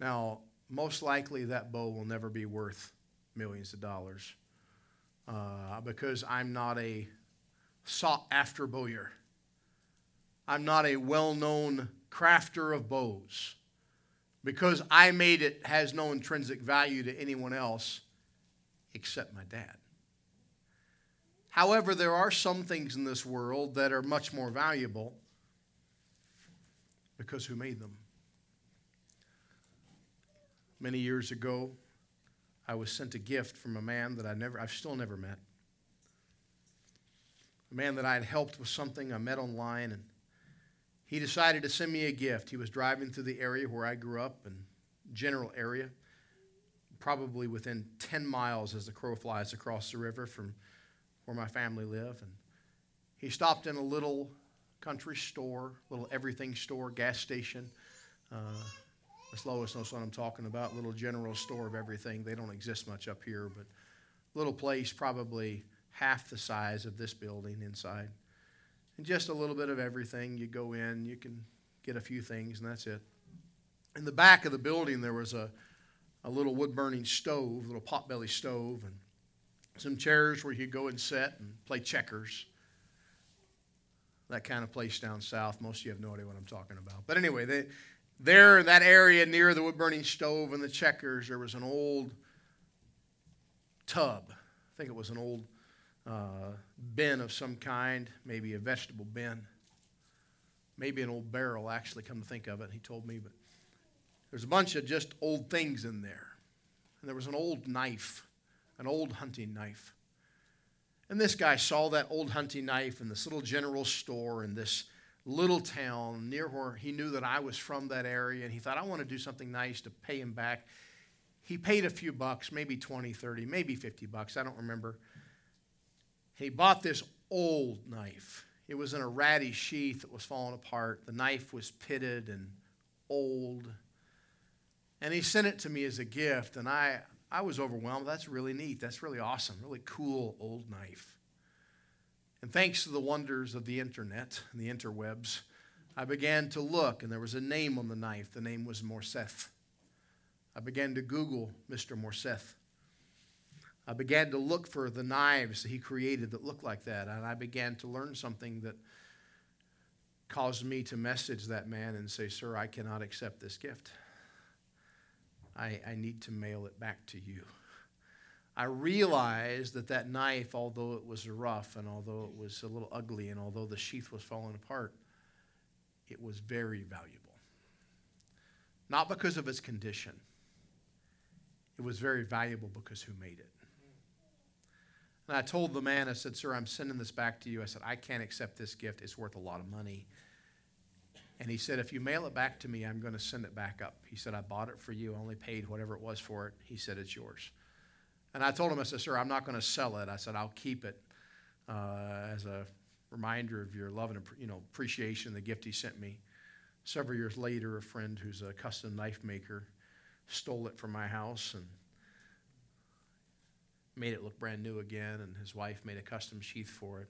Now, most likely that bow will never be worth millions of dollars. Uh, because I'm not a sought after bowyer. I'm not a well known crafter of bows. Because I made it has no intrinsic value to anyone else except my dad. However, there are some things in this world that are much more valuable because who made them? Many years ago, I was sent a gift from a man that I never, I've still never met. A man that I had helped with something I met online, and he decided to send me a gift. He was driving through the area where I grew up, and general area, probably within 10 miles as the crow flies across the river from where my family live. And he stopped in a little country store, little everything store, gas station. Uh, Lois knows what I'm talking about. Little general store of everything. They don't exist much up here, but little place, probably half the size of this building inside. And just a little bit of everything. You go in, you can get a few things, and that's it. In the back of the building, there was a, a little wood burning stove, a little potbelly stove, and some chairs where you go and sit and play checkers. That kind of place down south. Most of you have no idea what I'm talking about. But anyway, they, there in that area near the wood burning stove and the checkers, there was an old tub. I think it was an old uh, bin of some kind, maybe a vegetable bin, maybe an old barrel, actually, come to think of it. He told me, but there's a bunch of just old things in there. And there was an old knife, an old hunting knife. And this guy saw that old hunting knife in this little general store in this little town near where he knew that I was from that area. And he thought, I want to do something nice to pay him back. He paid a few bucks, maybe 20, 30, maybe 50 bucks. I don't remember. He bought this old knife. It was in a ratty sheath that was falling apart. The knife was pitted and old. And he sent it to me as a gift, and I, I was overwhelmed. That's really neat. That's really awesome. Really cool old knife. And thanks to the wonders of the internet and the interwebs, I began to look, and there was a name on the knife. The name was Morseth. I began to Google Mr. Morseth. I began to look for the knives that he created that looked like that, and I began to learn something that caused me to message that man and say, Sir, I cannot accept this gift. I, I need to mail it back to you. I realized that that knife, although it was rough and although it was a little ugly and although the sheath was falling apart, it was very valuable. Not because of its condition, it was very valuable because who made it. And I told the man, I said, Sir, I'm sending this back to you. I said, I can't accept this gift. It's worth a lot of money. And he said, If you mail it back to me, I'm going to send it back up. He said, I bought it for you, I only paid whatever it was for it. He said, It's yours. And I told him, I said, Sir, I'm not going to sell it. I said, I'll keep it uh, as a reminder of your love and you know, appreciation, the gift he sent me. Several years later, a friend who's a custom knife maker stole it from my house and made it look brand new again, and his wife made a custom sheath for it.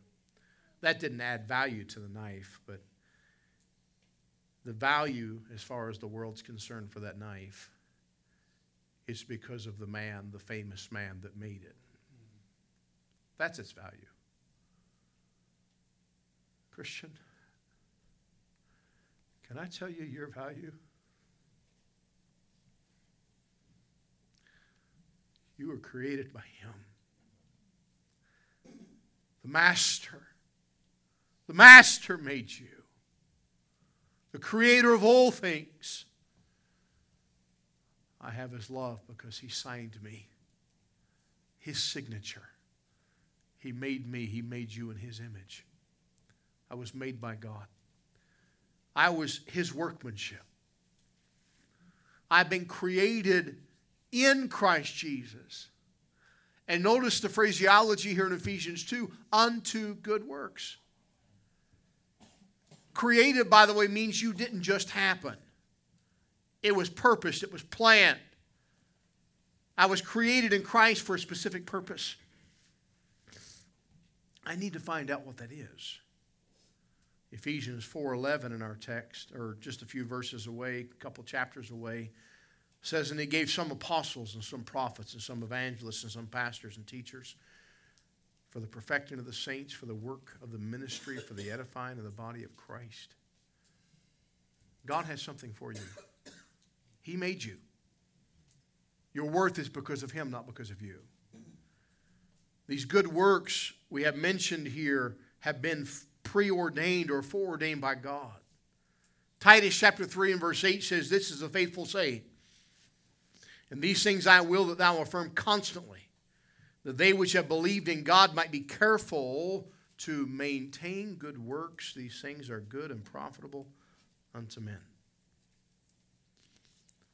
That didn't add value to the knife, but the value, as far as the world's concerned, for that knife is because of the man, the famous man that made it. That's its value. Christian, can I tell you your value? You were created by Him. The Master. The Master made you the creator of all things. I have his love because he signed me, his signature. He made me, he made you in his image. I was made by God. I was his workmanship. I've been created in Christ Jesus. And notice the phraseology here in Ephesians 2 unto good works. Created, by the way, means you didn't just happen, it was purposed, it was planned. I was created in Christ for a specific purpose. I need to find out what that is. Ephesians 4:11 in our text or just a few verses away, a couple chapters away says and he gave some apostles and some prophets and some evangelists and some pastors and teachers for the perfecting of the saints, for the work of the ministry, for the edifying of the body of Christ. God has something for you. He made you. Your worth is because of Him, not because of you. These good works we have mentioned here have been preordained or foreordained by God. Titus chapter 3 and verse 8 says, This is a faithful saying. And these things I will that thou affirm constantly, that they which have believed in God might be careful to maintain good works. These things are good and profitable unto men.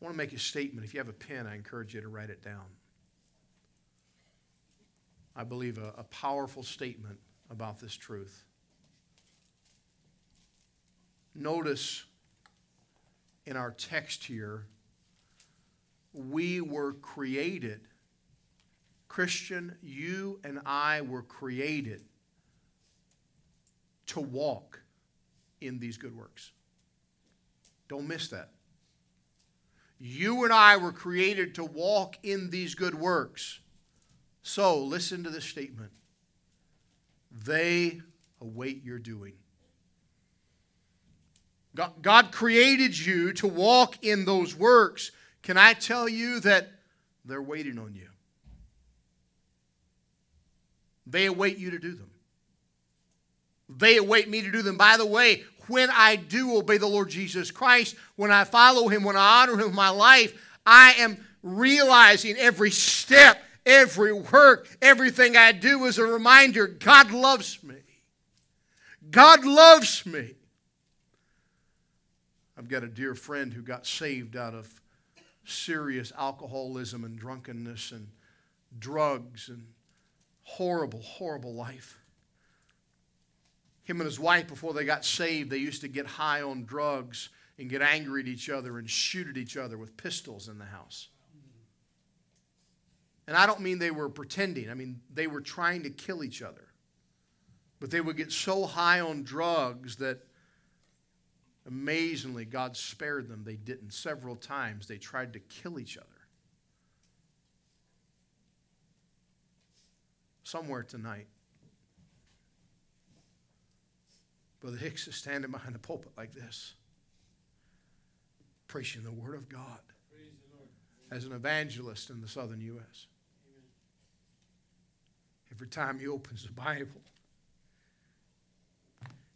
I want to make a statement. If you have a pen, I encourage you to write it down. I believe a, a powerful statement about this truth. Notice in our text here, we were created. Christian, you and I were created to walk in these good works. Don't miss that. You and I were created to walk in these good works. So, listen to this statement. They await your doing. God, created you to walk in those works. Can I tell you that they're waiting on you? They await you to do them. They await me to do them. By the way, when I do obey the Lord Jesus Christ, when I follow Him, when I honor Him with my life, I am realizing every step, every work, everything I do is a reminder God loves me. God loves me. I've got a dear friend who got saved out of serious alcoholism and drunkenness and drugs and horrible, horrible life. Him and his wife, before they got saved, they used to get high on drugs and get angry at each other and shoot at each other with pistols in the house. And I don't mean they were pretending, I mean they were trying to kill each other. But they would get so high on drugs that amazingly God spared them. They didn't. Several times they tried to kill each other. Somewhere tonight, Brother Hicks is standing behind the pulpit like this, preaching the Word of God as an evangelist in the southern U.S. Every time he opens the Bible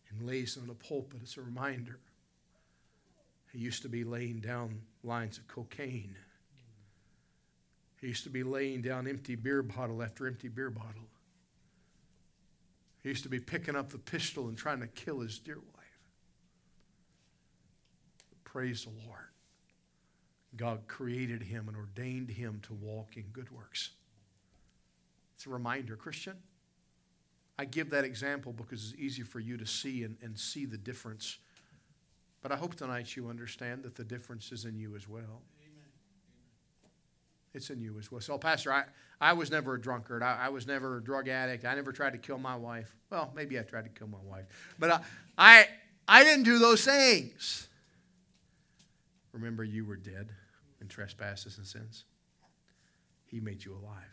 and lays it on the pulpit, it's a reminder. He used to be laying down lines of cocaine. He used to be laying down empty beer bottle after empty beer bottle. He used to be picking up the pistol and trying to kill his dear wife. Praise the Lord. God created him and ordained him to walk in good works. It's a reminder, Christian. I give that example because it's easy for you to see and, and see the difference. But I hope tonight you understand that the difference is in you as well. It's in you as well. So, Pastor, I, I was never a drunkard. I, I was never a drug addict. I never tried to kill my wife. Well, maybe I tried to kill my wife. But I, I, I didn't do those things. Remember, you were dead in trespasses and sins. He made you alive.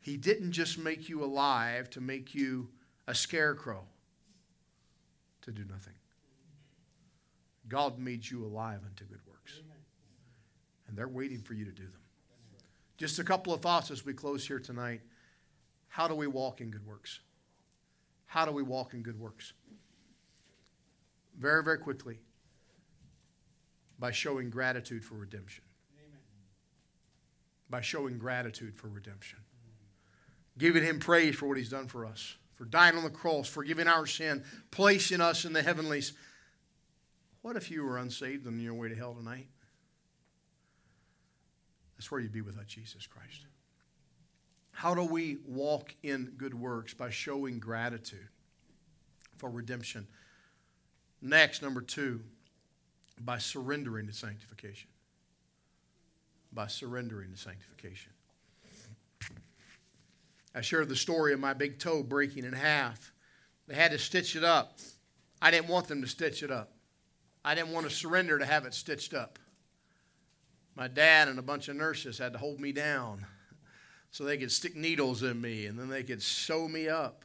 He didn't just make you alive to make you a scarecrow to do nothing. God made you alive unto good works. And they're waiting for you to do them. Just a couple of thoughts as we close here tonight. How do we walk in good works? How do we walk in good works? Very, very quickly. By showing gratitude for redemption. Amen. By showing gratitude for redemption. Giving Him praise for what He's done for us, for dying on the cross, forgiving our sin, placing us in the heavenlies. What if you were unsaved on your way to hell tonight? That's where you'd be without Jesus Christ. How do we walk in good works? By showing gratitude for redemption. Next, number two, by surrendering to sanctification. By surrendering to sanctification. I shared the story of my big toe breaking in half. They had to stitch it up. I didn't want them to stitch it up. I didn't want to surrender to have it stitched up my dad and a bunch of nurses had to hold me down. so they could stick needles in me and then they could sew me up.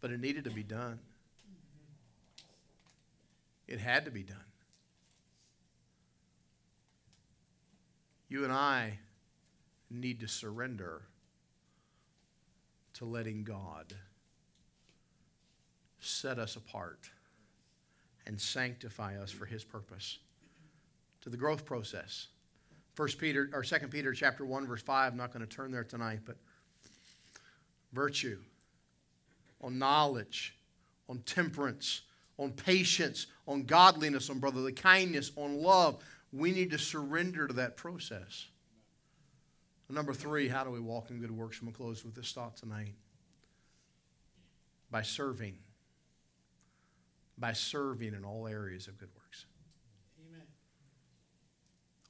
But it needed to be done. It had to be done. You and I need to surrender to letting God set us apart and sanctify us for his purpose to the growth process. First peter or Second peter chapter 1 verse 5 i'm not going to turn there tonight but virtue on knowledge on temperance on patience on godliness on brotherly kindness on love. We need to surrender to that process. Number three how do we walk in good works? I'm going to close with this thought tonight. By serving. By serving in all areas of good works.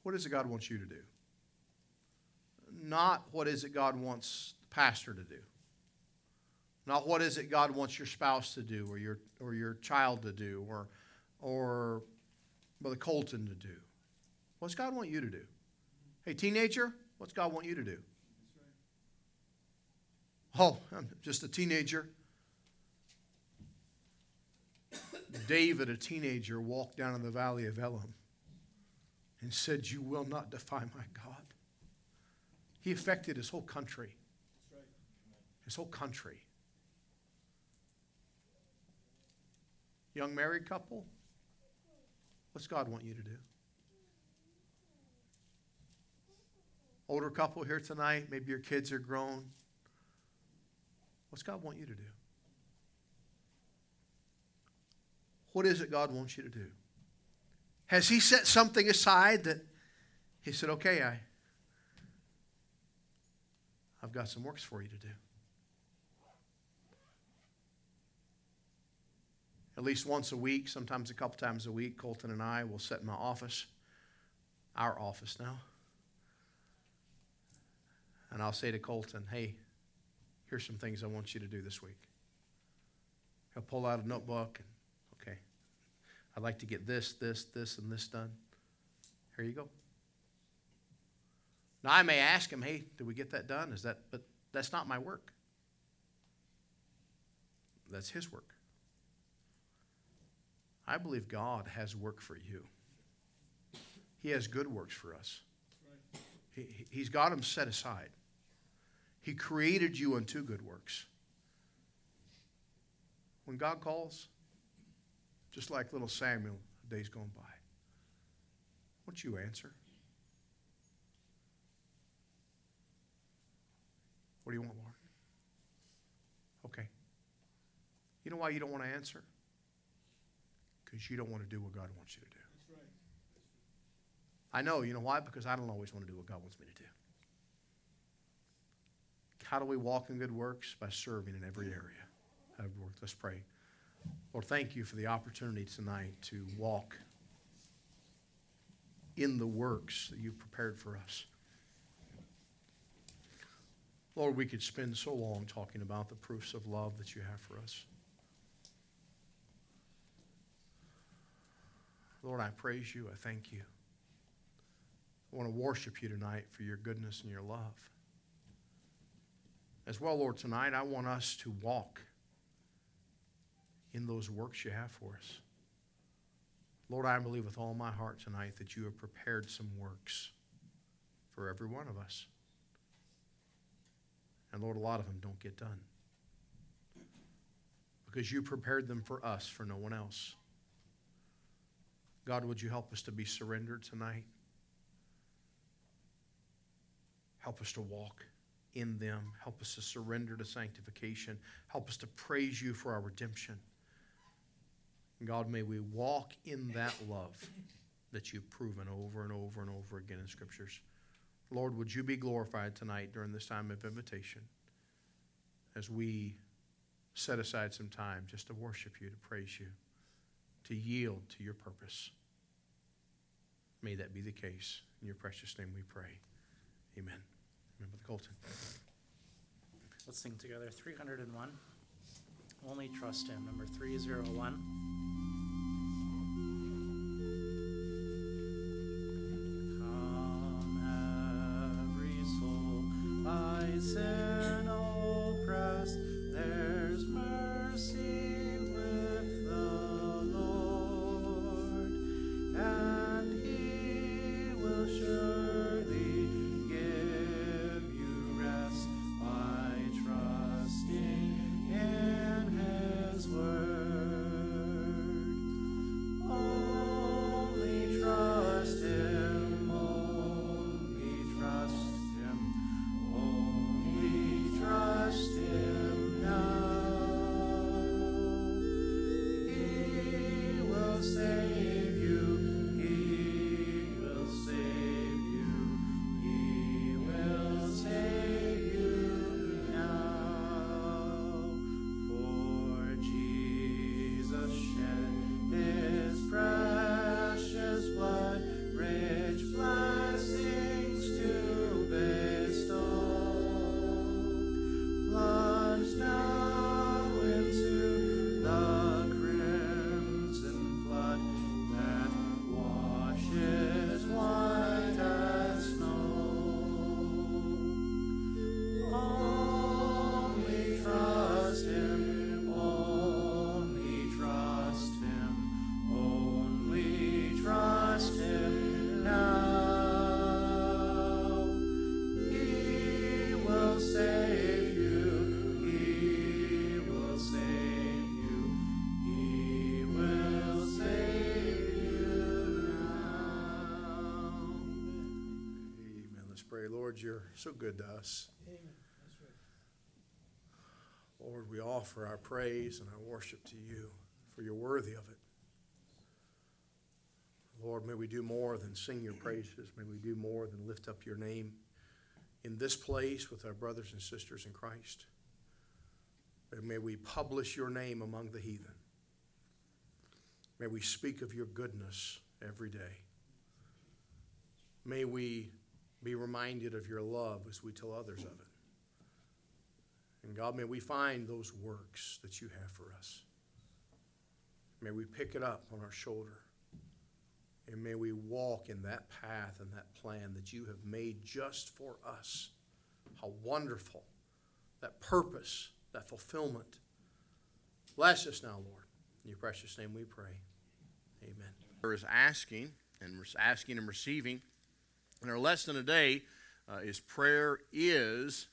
What is it God wants you to do? Not what is it God wants the pastor to do. Not what is it God wants your spouse to do or your, or your child to do or, or Brother Colton to do. What's God want you to do? Hey, teenager, what's God want you to do? Oh, I'm just a teenager. David, a teenager, walked down in the valley of Elam and said, You will not defy my God. He affected his whole country. His whole country. Young married couple, what's God want you to do? Older couple here tonight, maybe your kids are grown. What's God want you to do? What is it God wants you to do? Has He set something aside that He said, okay, I, I've got some works for you to do? At least once a week, sometimes a couple times a week, Colton and I will sit in my office, our office now. And I'll say to Colton, hey, here's some things I want you to do this week. He'll pull out a notebook and I'd like to get this, this, this, and this done. Here you go. Now I may ask him, hey, did we get that done? Is that but that's not my work. That's his work. I believe God has work for you. He has good works for us. He, he's got them set aside. He created you unto good works. When God calls, just like little Samuel, days gone by. Won't you answer? What do you want, Lord? Okay. You know why you don't want to answer? Because you don't want to do what God wants you to do. I know. You know why? Because I don't always want to do what God wants me to do. How do we walk in good works? By serving in every area. Let's pray. Lord, thank you for the opportunity tonight to walk in the works that you've prepared for us. Lord, we could spend so long talking about the proofs of love that you have for us. Lord, I praise you. I thank you. I want to worship you tonight for your goodness and your love. As well, Lord, tonight I want us to walk in those works you have for us. Lord, I believe with all my heart tonight that you have prepared some works for every one of us. And Lord, a lot of them don't get done because you prepared them for us, for no one else. God, would you help us to be surrendered tonight? Help us to walk in them. Help us to surrender to sanctification. Help us to praise you for our redemption. God, may we walk in that love that you've proven over and over and over again in Scriptures. Lord, would you be glorified tonight during this time of invitation as we set aside some time just to worship you, to praise you, to yield to your purpose. May that be the case. In your precious name we pray. Amen. Remember the Colton. Let's sing together 301. Only trust him. Number 301. sin oppressed, you're so good to us. Lord, we offer our praise and our worship to you, for you're worthy of it. Lord, may we do more than sing your praises. May we do more than lift up your name in this place with our brothers and sisters in Christ. And may we publish your name among the heathen. May we speak of your goodness every day. May we be reminded of your love as we tell others of it. And God, may we find those works that you have for us. May we pick it up on our shoulder. And may we walk in that path and that plan that you have made just for us. How wonderful that purpose, that fulfillment. Bless us now, Lord. In your precious name we pray. Amen. There is asking and asking and receiving. And our lesson today uh, is prayer is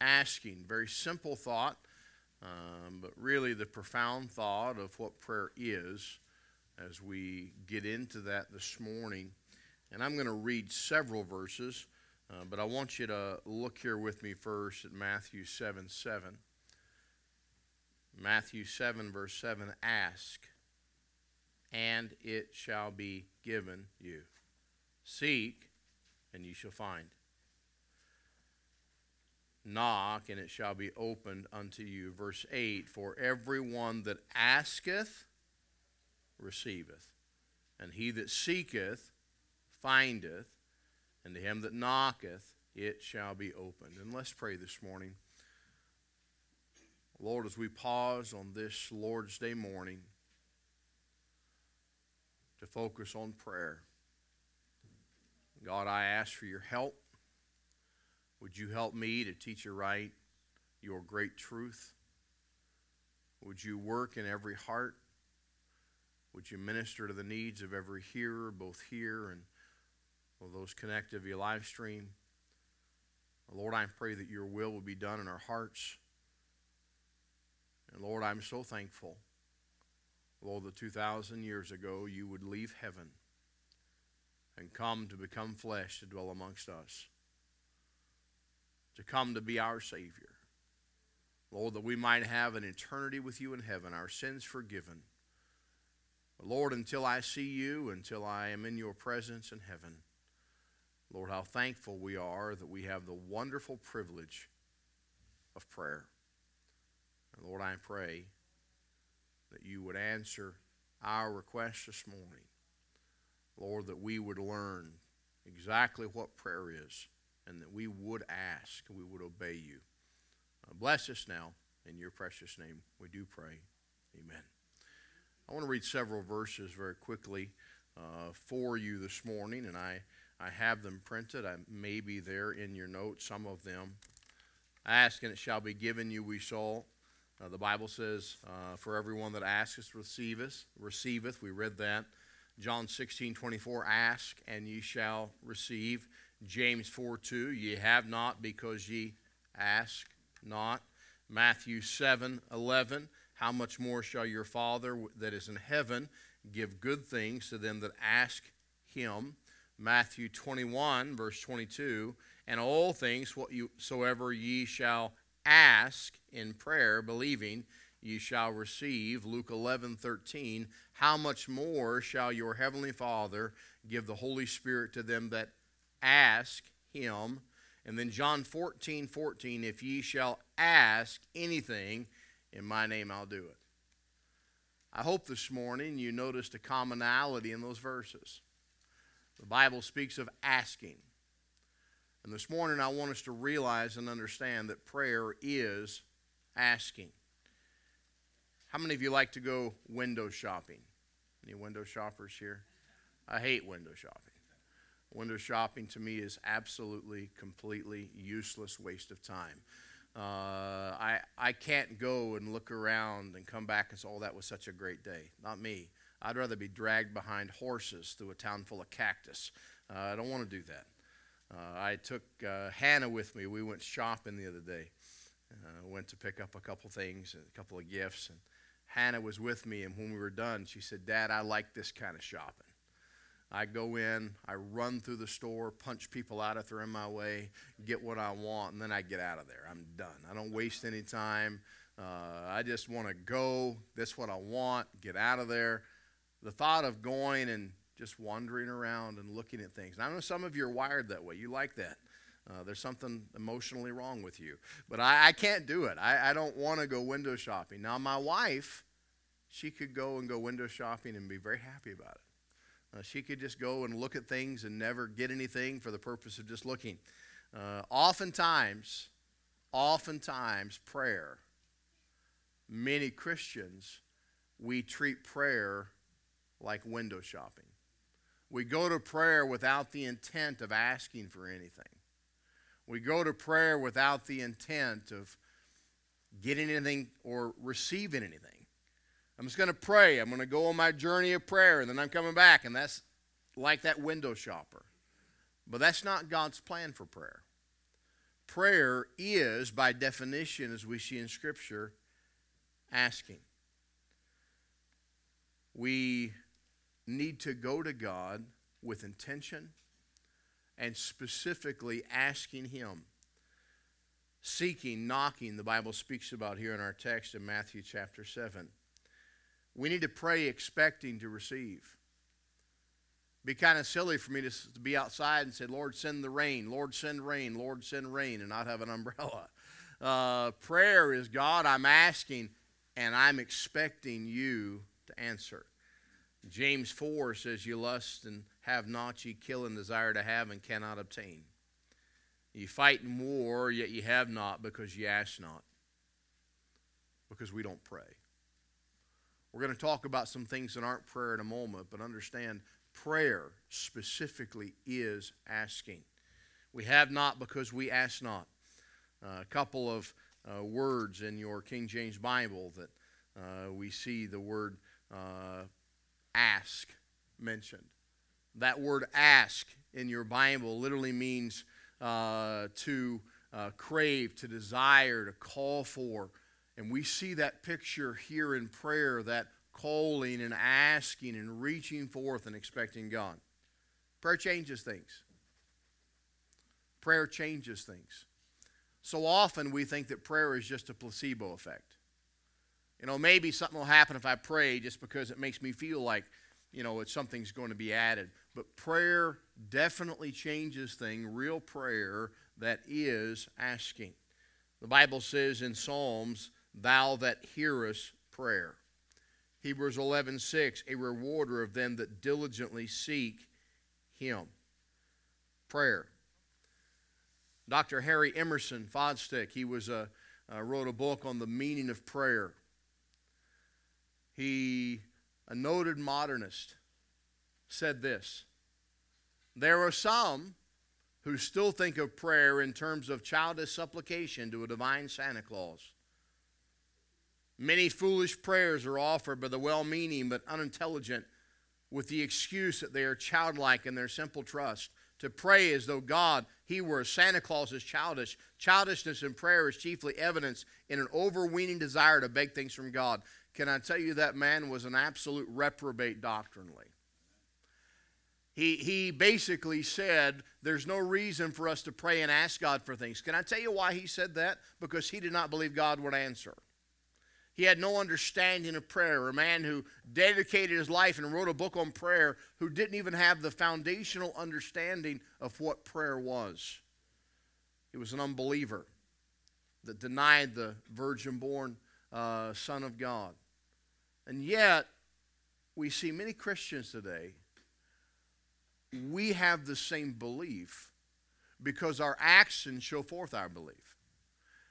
asking. Very simple thought, um, but really the profound thought of what prayer is as we get into that this morning. And I'm going to read several verses, uh, but I want you to look here with me first at Matthew 7 7. Matthew 7, verse 7 Ask, and it shall be given you. Seek, and you shall find. Knock, and it shall be opened unto you. Verse 8 For everyone that asketh receiveth, and he that seeketh findeth, and to him that knocketh it shall be opened. And let's pray this morning. Lord, as we pause on this Lord's Day morning to focus on prayer, God, I ask for your help. Would you help me to teach you right your great truth? Would you work in every heart? Would you minister to the needs of every hearer, both here and well, those connected via live stream? Lord, I pray that your will will be done in our hearts. And Lord, I'm so thankful, Lord, that 2,000 years ago you would leave heaven and come to become flesh to dwell amongst us, to come to be our Savior. Lord, that we might have an eternity with you in heaven, our sins forgiven. Lord, until I see you, until I am in your presence in heaven, Lord, how thankful we are that we have the wonderful privilege of prayer. And Lord, I pray that you would answer our request this morning. Lord, that we would learn exactly what prayer is and that we would ask, we would obey you. Uh, bless us now. In your precious name, we do pray. Amen. I want to read several verses very quickly uh, for you this morning, and I, I have them printed. I may be there in your notes, some of them. Ask and it shall be given you, we shall. Uh, the Bible says, uh, for everyone that asketh, receiveth. We read that. John 16, 24, ask and ye shall receive. James 4, 2, ye have not because ye ask not. Matthew 7, 11, how much more shall your Father that is in heaven give good things to them that ask him? Matthew 21, verse 22, and all things whatsoever ye shall ask in prayer, believing, ye shall receive. Luke 11, 13, how much more shall your heavenly Father give the Holy Spirit to them that ask him? And then John 14, 14, if ye shall ask anything in my name, I'll do it. I hope this morning you noticed a commonality in those verses. The Bible speaks of asking. And this morning I want us to realize and understand that prayer is asking. How many of you like to go window shopping? Any window shoppers here? I hate window shopping. Window shopping to me is absolutely, completely useless waste of time. Uh, I, I can't go and look around and come back and say, oh, that was such a great day. Not me. I'd rather be dragged behind horses through a town full of cactus. Uh, I don't want to do that. Uh, I took uh, Hannah with me. We went shopping the other day. Uh, went to pick up a couple things, a couple of gifts, and Hannah was with me. And when we were done, she said, "Dad, I like this kind of shopping." I go in, I run through the store, punch people out if they're in my way, get what I want, and then I get out of there. I'm done. I don't waste any time. Uh, I just want to go. That's what I want. Get out of there. The thought of going and just wandering around and looking at things. And I know some of you are wired that way. You like that. Uh, there's something emotionally wrong with you. But I, I can't do it. I, I don't want to go window shopping. Now, my wife, she could go and go window shopping and be very happy about it. Uh, she could just go and look at things and never get anything for the purpose of just looking. Uh, oftentimes, oftentimes, prayer, many Christians, we treat prayer like window shopping. We go to prayer without the intent of asking for anything. We go to prayer without the intent of getting anything or receiving anything. I'm just going to pray. I'm going to go on my journey of prayer, and then I'm coming back, and that's like that window shopper. But that's not God's plan for prayer. Prayer is, by definition, as we see in Scripture, asking. We need to go to God with intention and specifically asking Him. Seeking, knocking, the Bible speaks about here in our text in Matthew chapter 7. We need to pray expecting to receive. Be kind of silly for me to, to be outside and say, Lord, send the rain, Lord, send rain, Lord, send rain, and not have an umbrella. Uh, prayer is God, I'm asking, and I'm expecting you to answer. James 4 says, You lust and have not, ye kill and desire to have and cannot obtain. You fight in war, yet ye have not because ye ask not. Because we don't pray. We're going to talk about some things that aren't prayer in a moment, but understand prayer specifically is asking. We have not because we ask not. Uh, a couple of uh, words in your King James Bible that uh, we see the word uh, ask mentioned. That word ask in your Bible literally means uh, to uh, crave, to desire, to call for. And we see that picture here in prayer that calling and asking and reaching forth and expecting God. Prayer changes things. Prayer changes things. So often we think that prayer is just a placebo effect. You know, maybe something will happen if I pray just because it makes me feel like, you know, it's something's going to be added. But prayer definitely changes things, real prayer that is asking. The Bible says in Psalms, Thou that hearest prayer. Hebrews 11:6, a rewarder of them that diligently seek him. Prayer. Dr. Harry Emerson Fosdick, he was a, uh, wrote a book on the meaning of prayer. He, a noted modernist, said this There are some who still think of prayer in terms of childish supplication to a divine Santa Claus. Many foolish prayers are offered by the well meaning but unintelligent with the excuse that they are childlike in their simple trust. To pray as though God, He were Santa Claus, is childish. Childishness in prayer is chiefly evidence in an overweening desire to beg things from God. Can I tell you that man was an absolute reprobate doctrinally? He, he basically said, There's no reason for us to pray and ask God for things. Can I tell you why he said that? Because he did not believe God would answer. He had no understanding of prayer. A man who dedicated his life and wrote a book on prayer who didn't even have the foundational understanding of what prayer was. He was an unbeliever that denied the virgin born uh, Son of God. And yet, we see many Christians today, we have the same belief because our actions show forth our belief.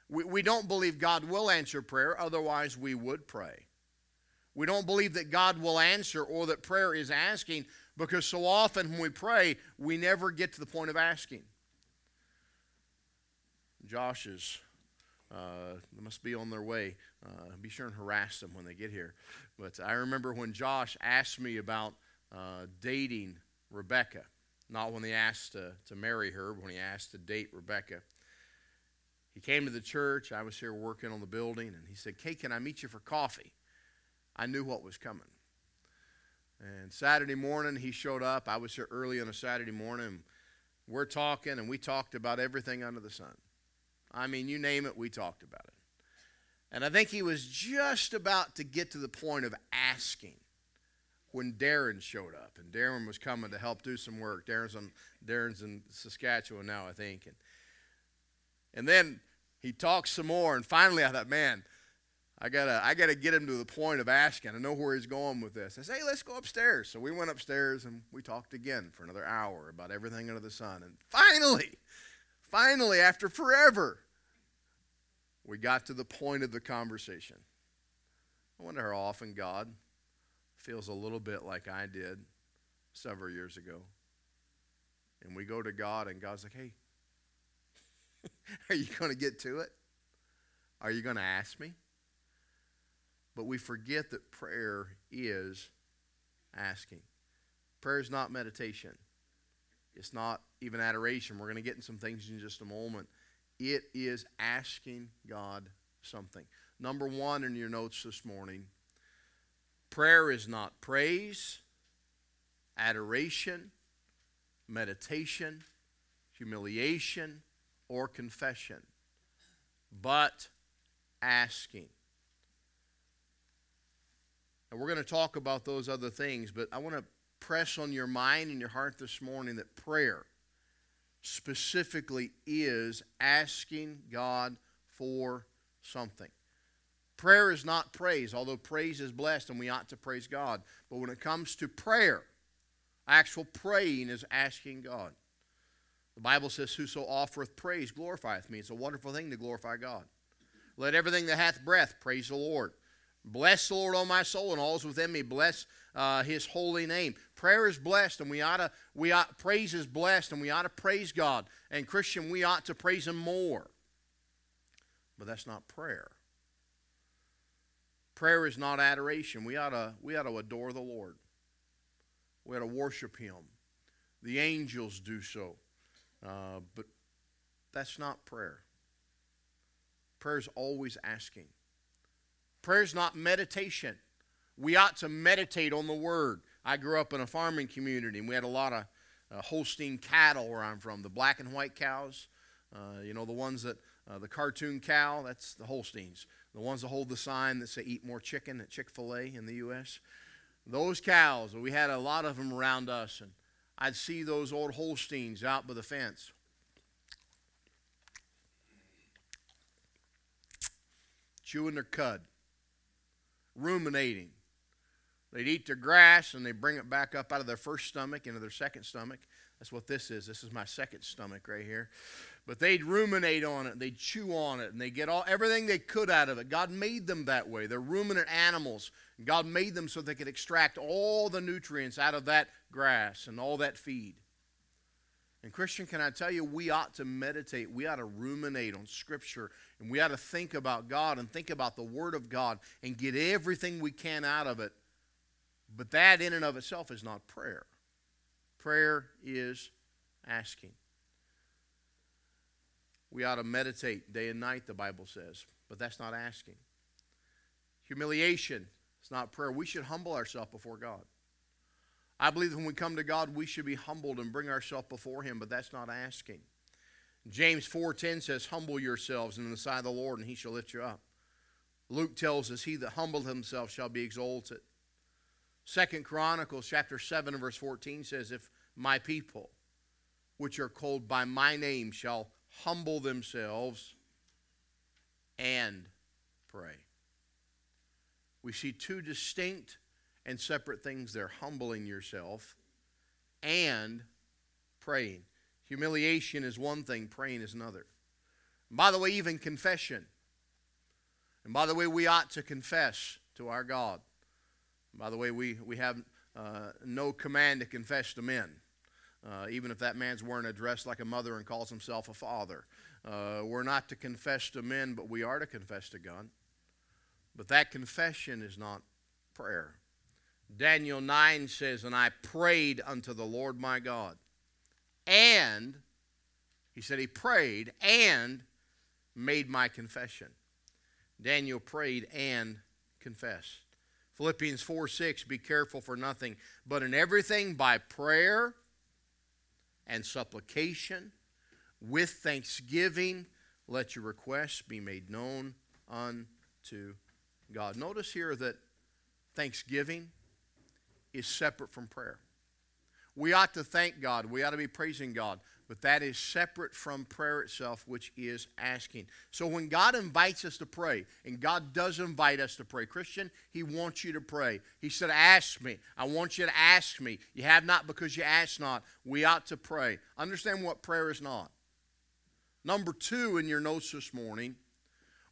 We, we don't believe God will answer prayer, otherwise, we would pray. We don't believe that God will answer or that prayer is asking because so often when we pray, we never get to the point of asking. Josh is, uh, must be on their way. Uh, be sure and harass them when they get here. But I remember when Josh asked me about uh, dating Rebecca, not when he asked to, to marry her, but when he asked to date Rebecca. He came to the church. I was here working on the building, and he said, Kay, can I meet you for coffee? I knew what was coming. And Saturday morning, he showed up. I was here early on a Saturday morning. We're talking, and we talked about everything under the sun. I mean, you name it, we talked about it. And I think he was just about to get to the point of asking when Darren showed up. And Darren was coming to help do some work. Darren's, on, Darren's in Saskatchewan now, I think. And and then he talked some more, and finally I thought, man, I gotta, I gotta get him to the point of asking. I know where he's going with this. I said, hey, let's go upstairs. So we went upstairs and we talked again for another hour about everything under the sun. And finally, finally, after forever, we got to the point of the conversation. I wonder how often God feels a little bit like I did several years ago. And we go to God, and God's like, hey, Are you going to get to it? Are you going to ask me? But we forget that prayer is asking. Prayer is not meditation. It's not even adoration. We're going to get in some things in just a moment. It is asking God something. Number one in your notes this morning prayer is not praise, adoration, meditation, humiliation, or confession, but asking. And we're going to talk about those other things, but I want to press on your mind and your heart this morning that prayer specifically is asking God for something. Prayer is not praise, although praise is blessed and we ought to praise God. But when it comes to prayer, actual praying is asking God. The Bible says, Whoso offereth praise glorifieth me. It's a wonderful thing to glorify God. Let everything that hath breath praise the Lord. Bless the Lord, O my soul, and all's within me. Bless uh, His holy name. Prayer is blessed, and we ought to. We ought praise is blessed, and we ought to praise God. And Christian, we ought to praise Him more. But that's not prayer. Prayer is not adoration. We ought to. We ought to adore the Lord. We ought to worship Him. The angels do so. Uh, but that's not prayer. Prayer is always asking. Prayer is not meditation. We ought to meditate on the Word. I grew up in a farming community, and we had a lot of uh, Holstein cattle where I'm from, the black and white cows. Uh, you know, the ones that, uh, the cartoon cow, that's the Holsteins. The ones that hold the sign that say eat more chicken at Chick fil A in the U.S. Those cows, we had a lot of them around us. And I'd see those old Holsteins out by the fence. Chewing their cud, ruminating. They'd eat their grass and they bring it back up out of their first stomach into their second stomach. That's what this is. This is my second stomach right here. But they'd ruminate on it, they'd chew on it, and they get all everything they could out of it. God made them that way. They're ruminant animals. God made them so they could extract all the nutrients out of that grass and all that feed. And, Christian, can I tell you, we ought to meditate, we ought to ruminate on Scripture, and we ought to think about God and think about the Word of God and get everything we can out of it. But that, in and of itself, is not prayer. Prayer is asking. We ought to meditate day and night, the Bible says, but that's not asking. Humiliation is not prayer. We should humble ourselves before God. I believe when we come to God, we should be humbled and bring ourselves before Him, but that's not asking. James 4:10 says, "Humble yourselves in the sight of the Lord, and He shall lift you up." Luke tells us, "He that humbled himself shall be exalted." Second Chronicles chapter 7 and verse 14 says, "If my people, which are called by my name, shall humble themselves and pray." We see two distinct and separate things there humbling yourself and praying. Humiliation is one thing, praying is another. And by the way, even confession. And by the way, we ought to confess to our God. And by the way, we, we have uh, no command to confess to men, uh, even if that man's wearing a dress like a mother and calls himself a father. Uh, we're not to confess to men, but we are to confess to God. But that confession is not prayer. Daniel 9 says, And I prayed unto the Lord my God. And, he said he prayed and made my confession. Daniel prayed and confessed. Philippians 4 6, be careful for nothing, but in everything by prayer and supplication, with thanksgiving, let your requests be made known unto God. Notice here that thanksgiving is separate from prayer. We ought to thank God, we ought to be praising God, but that is separate from prayer itself, which is asking. So when God invites us to pray, and God does invite us to pray, Christian, He wants you to pray. He said, Ask me. I want you to ask me. You have not because you ask not. We ought to pray. Understand what prayer is not. Number two in your notes this morning,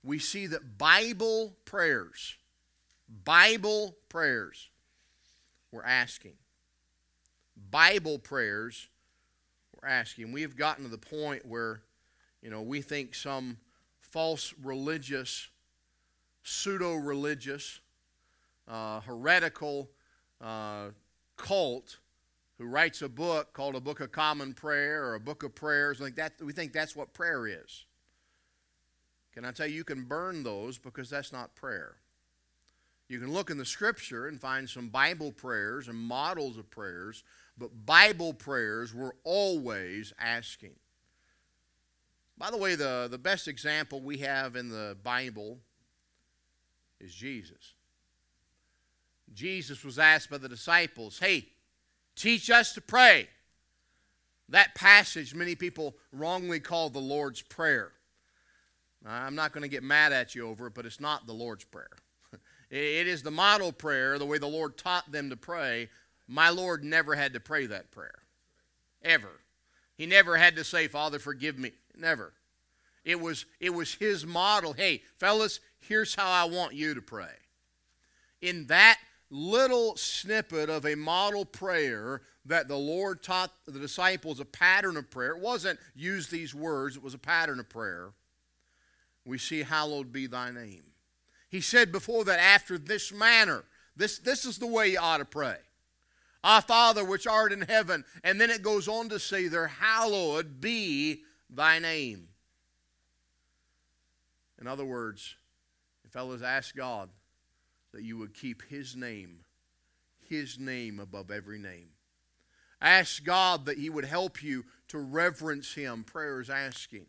we see that Bible prayers, Bible prayers, we're asking. Bible prayers, we're asking. We've gotten to the point where, you know, we think some false religious, pseudo religious, uh, heretical uh, cult who writes a book called a Book of Common Prayer or a Book of Prayers, like that, we think that's what prayer is. Can I tell you, you can burn those because that's not prayer. You can look in the scripture and find some Bible prayers and models of prayers, but Bible prayers were always asking. By the way, the, the best example we have in the Bible is Jesus. Jesus was asked by the disciples, Hey, teach us to pray. That passage many people wrongly call the Lord's Prayer. I'm not going to get mad at you over it, but it's not the Lord's Prayer. It is the model prayer, the way the Lord taught them to pray. My Lord never had to pray that prayer. Ever. He never had to say, Father, forgive me. Never. It was, it was his model. Hey, fellas, here's how I want you to pray. In that little snippet of a model prayer that the Lord taught the disciples a pattern of prayer, it wasn't use these words, it was a pattern of prayer. We see, Hallowed be thy name. He said before that, after this manner, this, this is the way you ought to pray. Our Father which art in heaven. And then it goes on to say there, hallowed be thy name. In other words, fellows, ask God that you would keep his name, his name above every name. Ask God that he would help you to reverence him. Prayer is asking.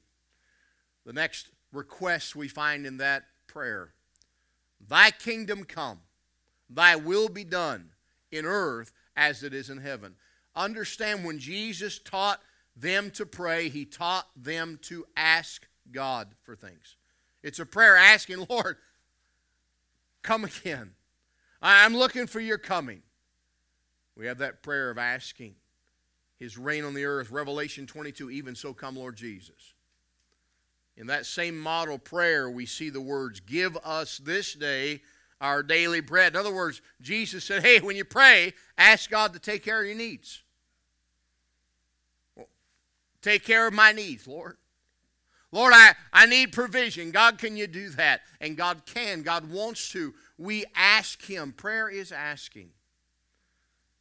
The next request we find in that prayer Thy kingdom come, thy will be done in earth as it is in heaven. Understand when Jesus taught them to pray, he taught them to ask God for things. It's a prayer asking, Lord, come again. I'm looking for your coming. We have that prayer of asking his reign on the earth. Revelation 22, even so come, Lord Jesus. In that same model prayer, we see the words, Give us this day our daily bread. In other words, Jesus said, Hey, when you pray, ask God to take care of your needs. Well, Take care of my needs, Lord. Lord, I, I need provision. God, can you do that? And God can. God wants to. We ask Him. Prayer is asking.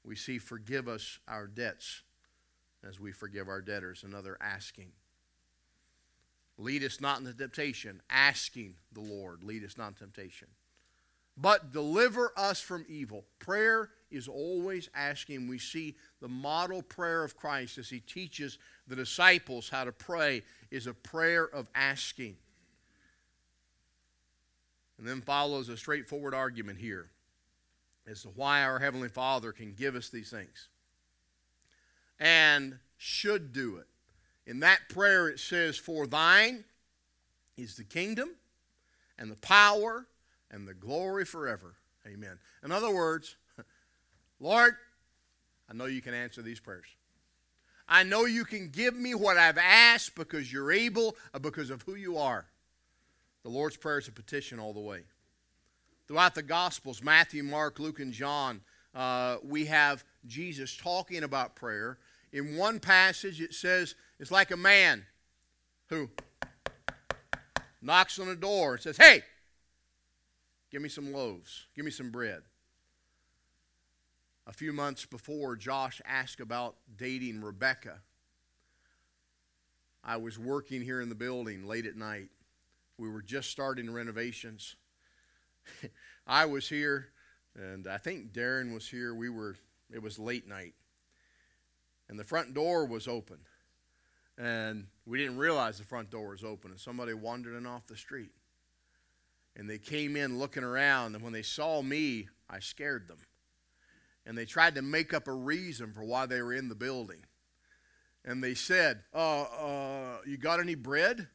We see, forgive us our debts as we forgive our debtors. Another asking. Lead us not into temptation. Asking the Lord. Lead us not into temptation. But deliver us from evil. Prayer is always asking. We see the model prayer of Christ as He teaches the disciples how to pray is a prayer of asking. And then follows a straightforward argument here as to why our Heavenly Father can give us these things and should do it. In that prayer, it says, For thine is the kingdom and the power and the glory forever. Amen. In other words, Lord, I know you can answer these prayers. I know you can give me what I've asked because you're able, because of who you are. The Lord's Prayer is a petition all the way. Throughout the Gospels, Matthew, Mark, Luke, and John, uh, we have Jesus talking about prayer. In one passage, it says it's like a man who knocks on a door and says, Hey, give me some loaves, give me some bread a few months before Josh asked about dating Rebecca. I was working here in the building late at night. We were just starting renovations. I was here, and I think Darren was here. We were, it was late night. And the front door was open. And we didn't realize the front door was open, and somebody wandered in off the street. And they came in looking around, and when they saw me, I scared them and they tried to make up a reason for why they were in the building. And they said, uh, uh, You got any bread?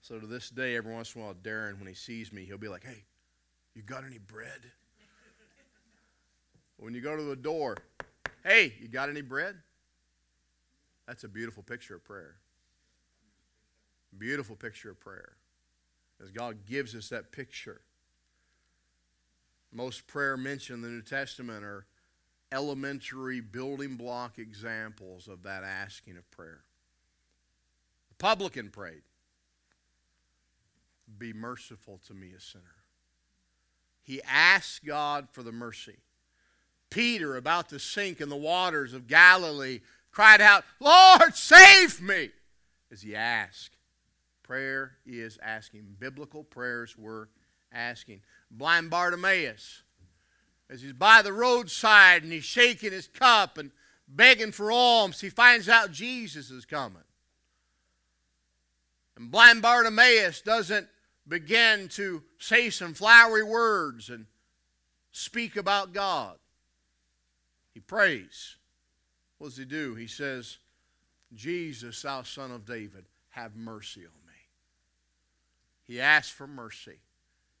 so to this day, every once in a while, Darren, when he sees me, he'll be like, Hey, you got any bread? when you go to the door, Hey, you got any bread? That's a beautiful picture of prayer. Beautiful picture of prayer. As God gives us that picture most prayer mentioned in the New Testament are elementary building block examples of that asking of prayer. The publican prayed, Be merciful to me, a sinner. He asked God for the mercy. Peter, about to sink in the waters of Galilee, cried out, Lord, save me, as he asked. Prayer is asking. Biblical prayers were asking blind Bartimaeus as he's by the roadside and he's shaking his cup and begging for alms, he finds out Jesus is coming. And blind Bartimaeus doesn't begin to say some flowery words and speak about God. He prays. What does he do? He says, Jesus, thou son of David, have mercy on me. He asks for mercy.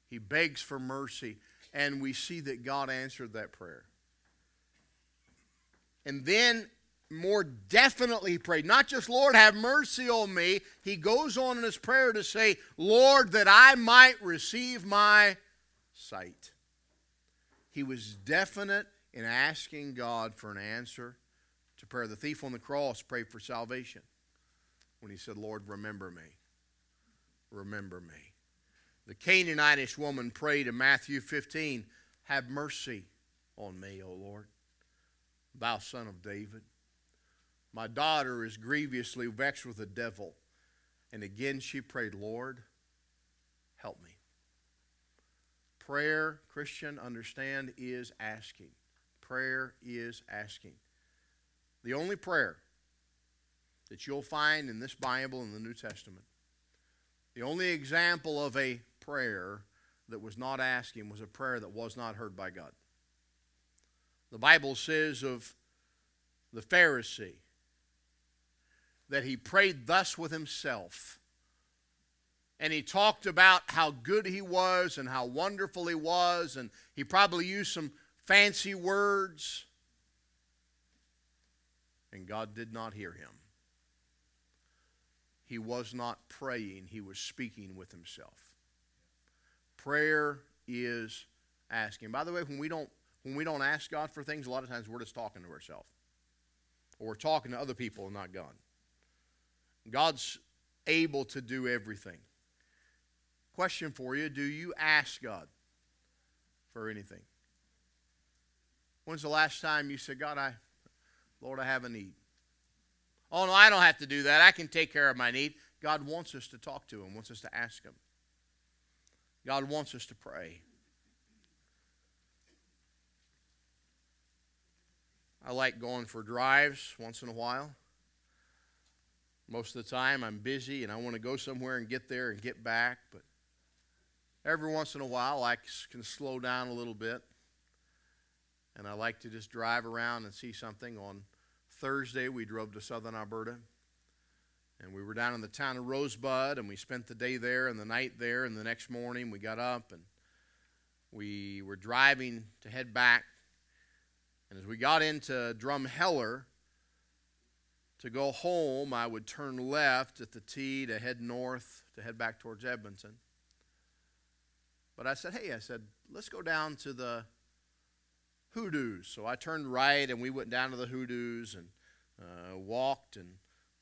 He begs for mercy, and we see that God answered that prayer. And then, more definitely, he prayed, not just, Lord, have mercy on me. He goes on in his prayer to say, Lord, that I might receive my sight. He was definite in asking God for an answer to prayer. The thief on the cross prayed for salvation when he said, Lord, remember me. Remember me. The Canaanitish woman prayed in Matthew 15, Have mercy on me, O Lord, thou son of David. My daughter is grievously vexed with the devil. And again she prayed, Lord, help me. Prayer, Christian, understand, is asking. Prayer is asking. The only prayer that you'll find in this Bible in the New Testament, the only example of a prayer that was not asking was a prayer that was not heard by God. The Bible says of the Pharisee that he prayed thus with himself. And he talked about how good he was and how wonderful he was, and he probably used some fancy words. And God did not hear him. He was not praying, he was speaking with himself. Prayer is asking. By the way, when we don't when we don't ask God for things, a lot of times we're just talking to ourselves. or we're talking to other people and not God. God's able to do everything. Question for you Do you ask God for anything? When's the last time you said, God, I, Lord, I have a need? Oh, no, I don't have to do that. I can take care of my need. God wants us to talk to Him, wants us to ask Him. God wants us to pray. I like going for drives once in a while. Most of the time, I'm busy and I want to go somewhere and get there and get back, but every once in a while, I can slow down a little bit. And I like to just drive around and see something. On Thursday, we drove to southern Alberta. And we were down in the town of Rosebud, and we spent the day there and the night there. And the next morning, we got up and we were driving to head back. And as we got into Drumheller to go home, I would turn left at the T to head north to head back towards Edmonton. But I said, hey, I said, let's go down to the hoodoos. So I turned right, and we went down to the hoodoos and uh, walked and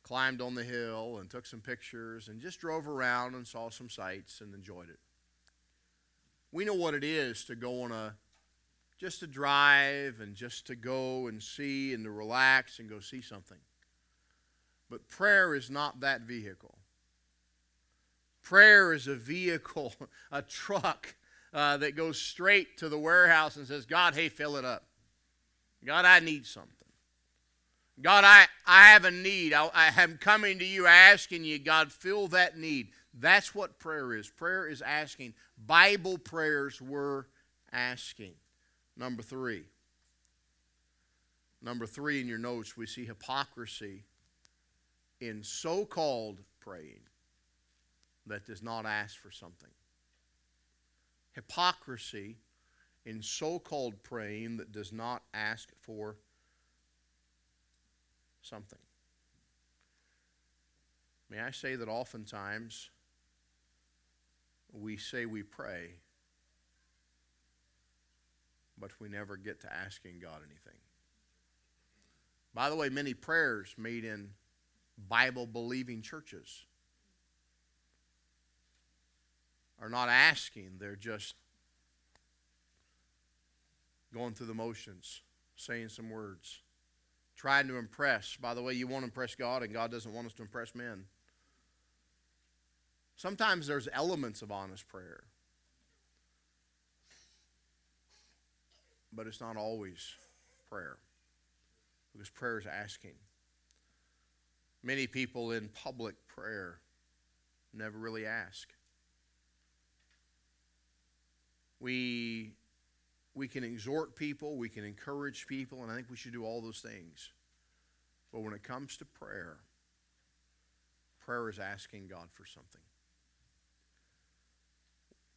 climbed on the hill and took some pictures and just drove around and saw some sights and enjoyed it. We know what it is to go on a just to drive and just to go and see and to relax and go see something. But prayer is not that vehicle. Prayer is a vehicle, a truck uh, that goes straight to the warehouse and says, God, hey, fill it up. God, I need something. God, I, I have a need. I, I am coming to you asking you, God, fill that need. That's what prayer is. Prayer is asking. Bible prayers were asking. Number three. Number three in your notes, we see hypocrisy in so called praying that does not ask for something. Hypocrisy in so called praying that does not ask for something. May I say that oftentimes we say we pray, but we never get to asking God anything. By the way, many prayers made in Bible believing churches are not asking, they're just going through the motions, saying some words trying to impress. By the way, you want to impress God, and God doesn't want us to impress men. Sometimes there's elements of honest prayer, but it's not always prayer because prayer is asking. Many people in public prayer never really ask. We we can exhort people, we can encourage people, and I think we should do all those things. But when it comes to prayer, prayer is asking God for something.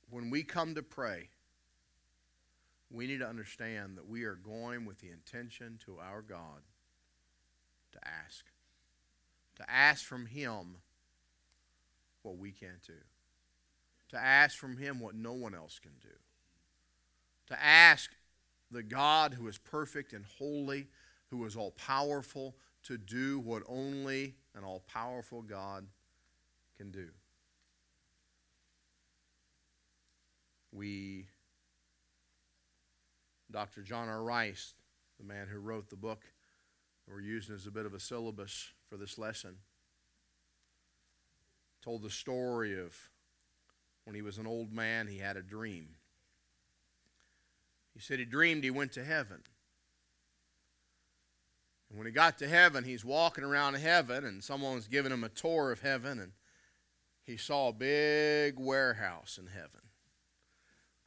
When we come to pray, we need to understand that we are going with the intention to our God to ask. To ask from Him what we can't do. To ask from Him what no one else can do to ask the God who is perfect and holy, who is all powerful, to do what only an all powerful God can do. We, Dr. John R. Rice, the man who wrote the book we're using as a bit of a syllabus for this lesson, told the story of when he was an old man, he had a dream. He said he dreamed he went to heaven. And when he got to heaven, he's walking around heaven, and someone was giving him a tour of heaven, and he saw a big warehouse in heaven.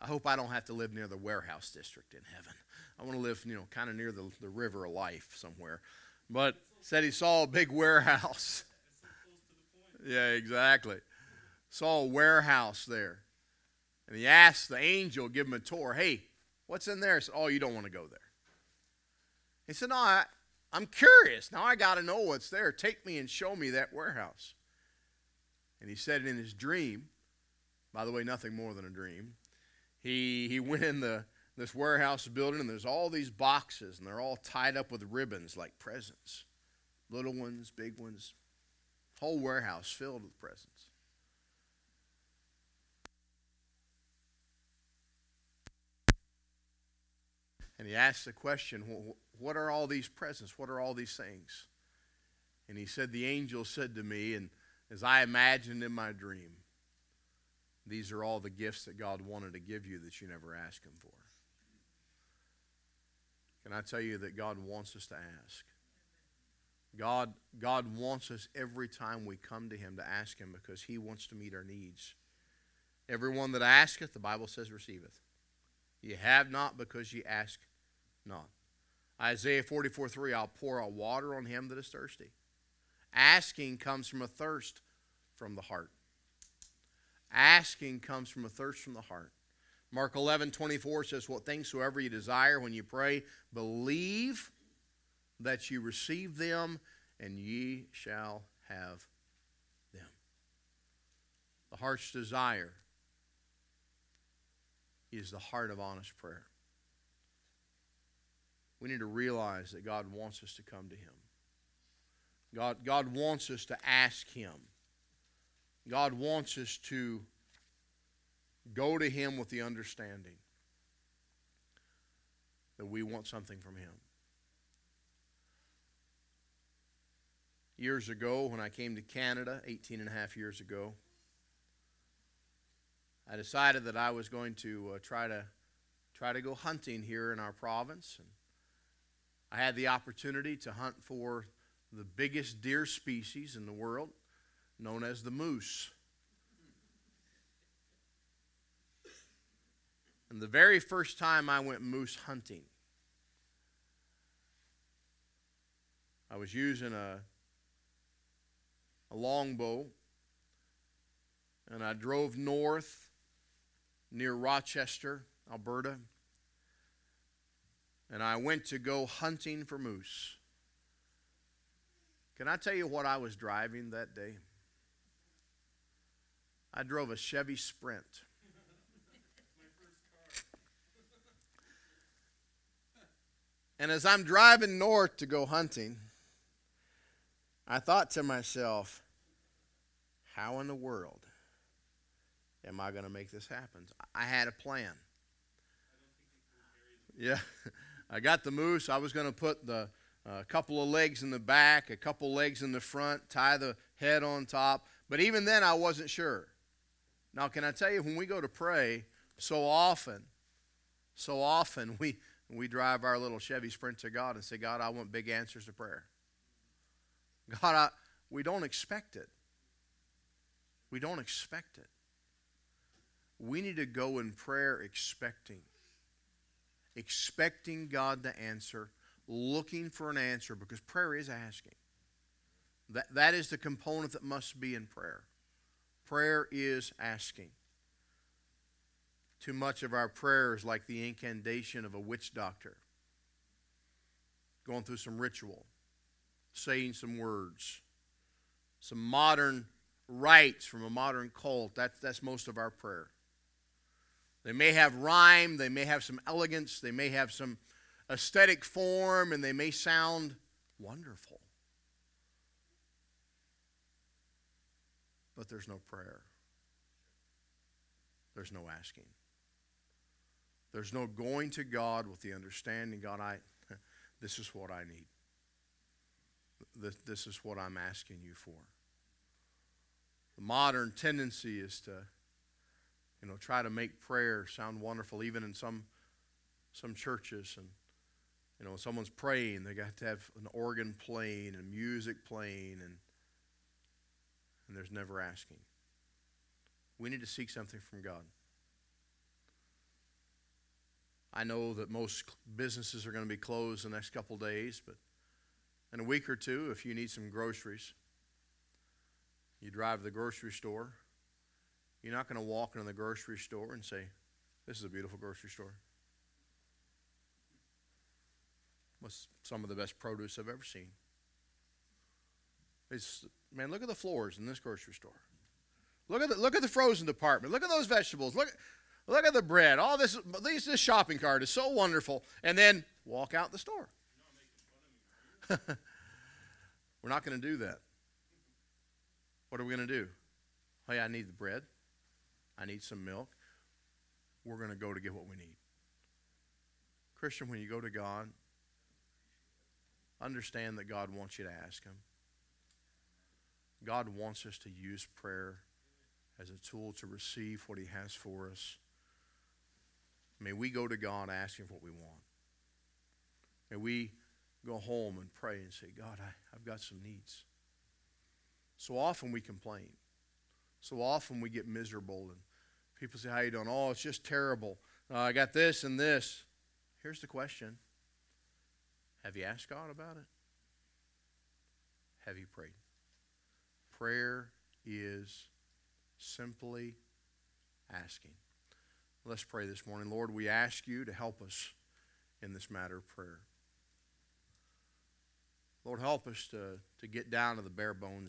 I hope I don't have to live near the warehouse district in heaven. I want to live, you know, kind of near the, the river of life somewhere. But said he saw a big warehouse. yeah, exactly. Saw a warehouse there. And he asked the angel, give him a tour, hey, What's in there? I said, Oh, you don't want to go there. He said, No, I, I'm curious. Now I got to know what's there. Take me and show me that warehouse. And he said it in his dream, by the way, nothing more than a dream. He, he went in the, this warehouse building, and there's all these boxes, and they're all tied up with ribbons like presents. little ones, big ones, whole warehouse filled with presents. And he asked the question, What are all these presents? What are all these things? And he said, The angel said to me, and as I imagined in my dream, these are all the gifts that God wanted to give you that you never asked Him for. Can I tell you that God wants us to ask? God, God wants us every time we come to Him to ask Him because He wants to meet our needs. Everyone that asketh, the Bible says, receiveth. You have not because ye ask not. Isaiah 44 3, I'll pour out water on him that is thirsty. Asking comes from a thirst from the heart. Asking comes from a thirst from the heart. Mark 11 24 says, What things soever you desire when you pray, believe that you receive them, and ye shall have them. The heart's desire is the heart of honest prayer. We need to realize that God wants us to come to Him. God, God wants us to ask Him. God wants us to go to Him with the understanding that we want something from Him. Years ago, when I came to Canada, 18 and a half years ago, I decided that I was going to uh, try to try to go hunting here in our province. And I had the opportunity to hunt for the biggest deer species in the world, known as the moose. And the very first time I went moose hunting, I was using a, a longbow, and I drove north near Rochester, Alberta, and I went to go hunting for moose. Can I tell you what I was driving that day? I drove a Chevy Sprint. And as I'm driving north to go hunting, I thought to myself, how in the world am I going to make this happen? I had a plan. Yeah, I got the moose. I was going to put a uh, couple of legs in the back, a couple legs in the front, tie the head on top. But even then, I wasn't sure. Now, can I tell you, when we go to pray, so often, so often we we drive our little Chevy Sprint to God and say, God, I want big answers to prayer. God, I, we don't expect it. We don't expect it. We need to go in prayer expecting. Expecting God to answer, looking for an answer, because prayer is asking. That, that is the component that must be in prayer. Prayer is asking. Too much of our prayer is like the incantation of a witch doctor, going through some ritual, saying some words, some modern rites from a modern cult. That's, that's most of our prayer. They may have rhyme, they may have some elegance, they may have some aesthetic form, and they may sound wonderful. But there's no prayer, there's no asking. There's no going to God with the understanding, God, I, this is what I need. This, this is what I'm asking you for. The modern tendency is to, you know, try to make prayer sound wonderful, even in some some churches. And you know, someone's praying, they got to have an organ playing and music playing, and and there's never asking. We need to seek something from God. I know that most businesses are going to be closed the next couple days, but in a week or two, if you need some groceries, you drive to the grocery store. You're not going to walk into the grocery store and say, This is a beautiful grocery store. What's some of the best produce I've ever seen? It's, man, look at the floors in this grocery store. Look at the, look at the frozen department. Look at those vegetables. Look, Look at the bread. All this, this, this shopping cart is so wonderful. And then walk out the store. We're We're not going to do that. What are we going to do? Hey, I need the bread. I need some milk. We're going to go to get what we need. Christian, when you go to God, understand that God wants you to ask Him. God wants us to use prayer as a tool to receive what He has for us. May we go to God asking for what we want. May we go home and pray and say, God, I, I've got some needs. So often we complain. So often we get miserable and people say, How you doing? Oh, it's just terrible. Uh, I got this and this. Here's the question Have you asked God about it? Have you prayed? Prayer is simply asking. Let's pray this morning. Lord, we ask you to help us in this matter of prayer. Lord, help us to, to get down to the bare bones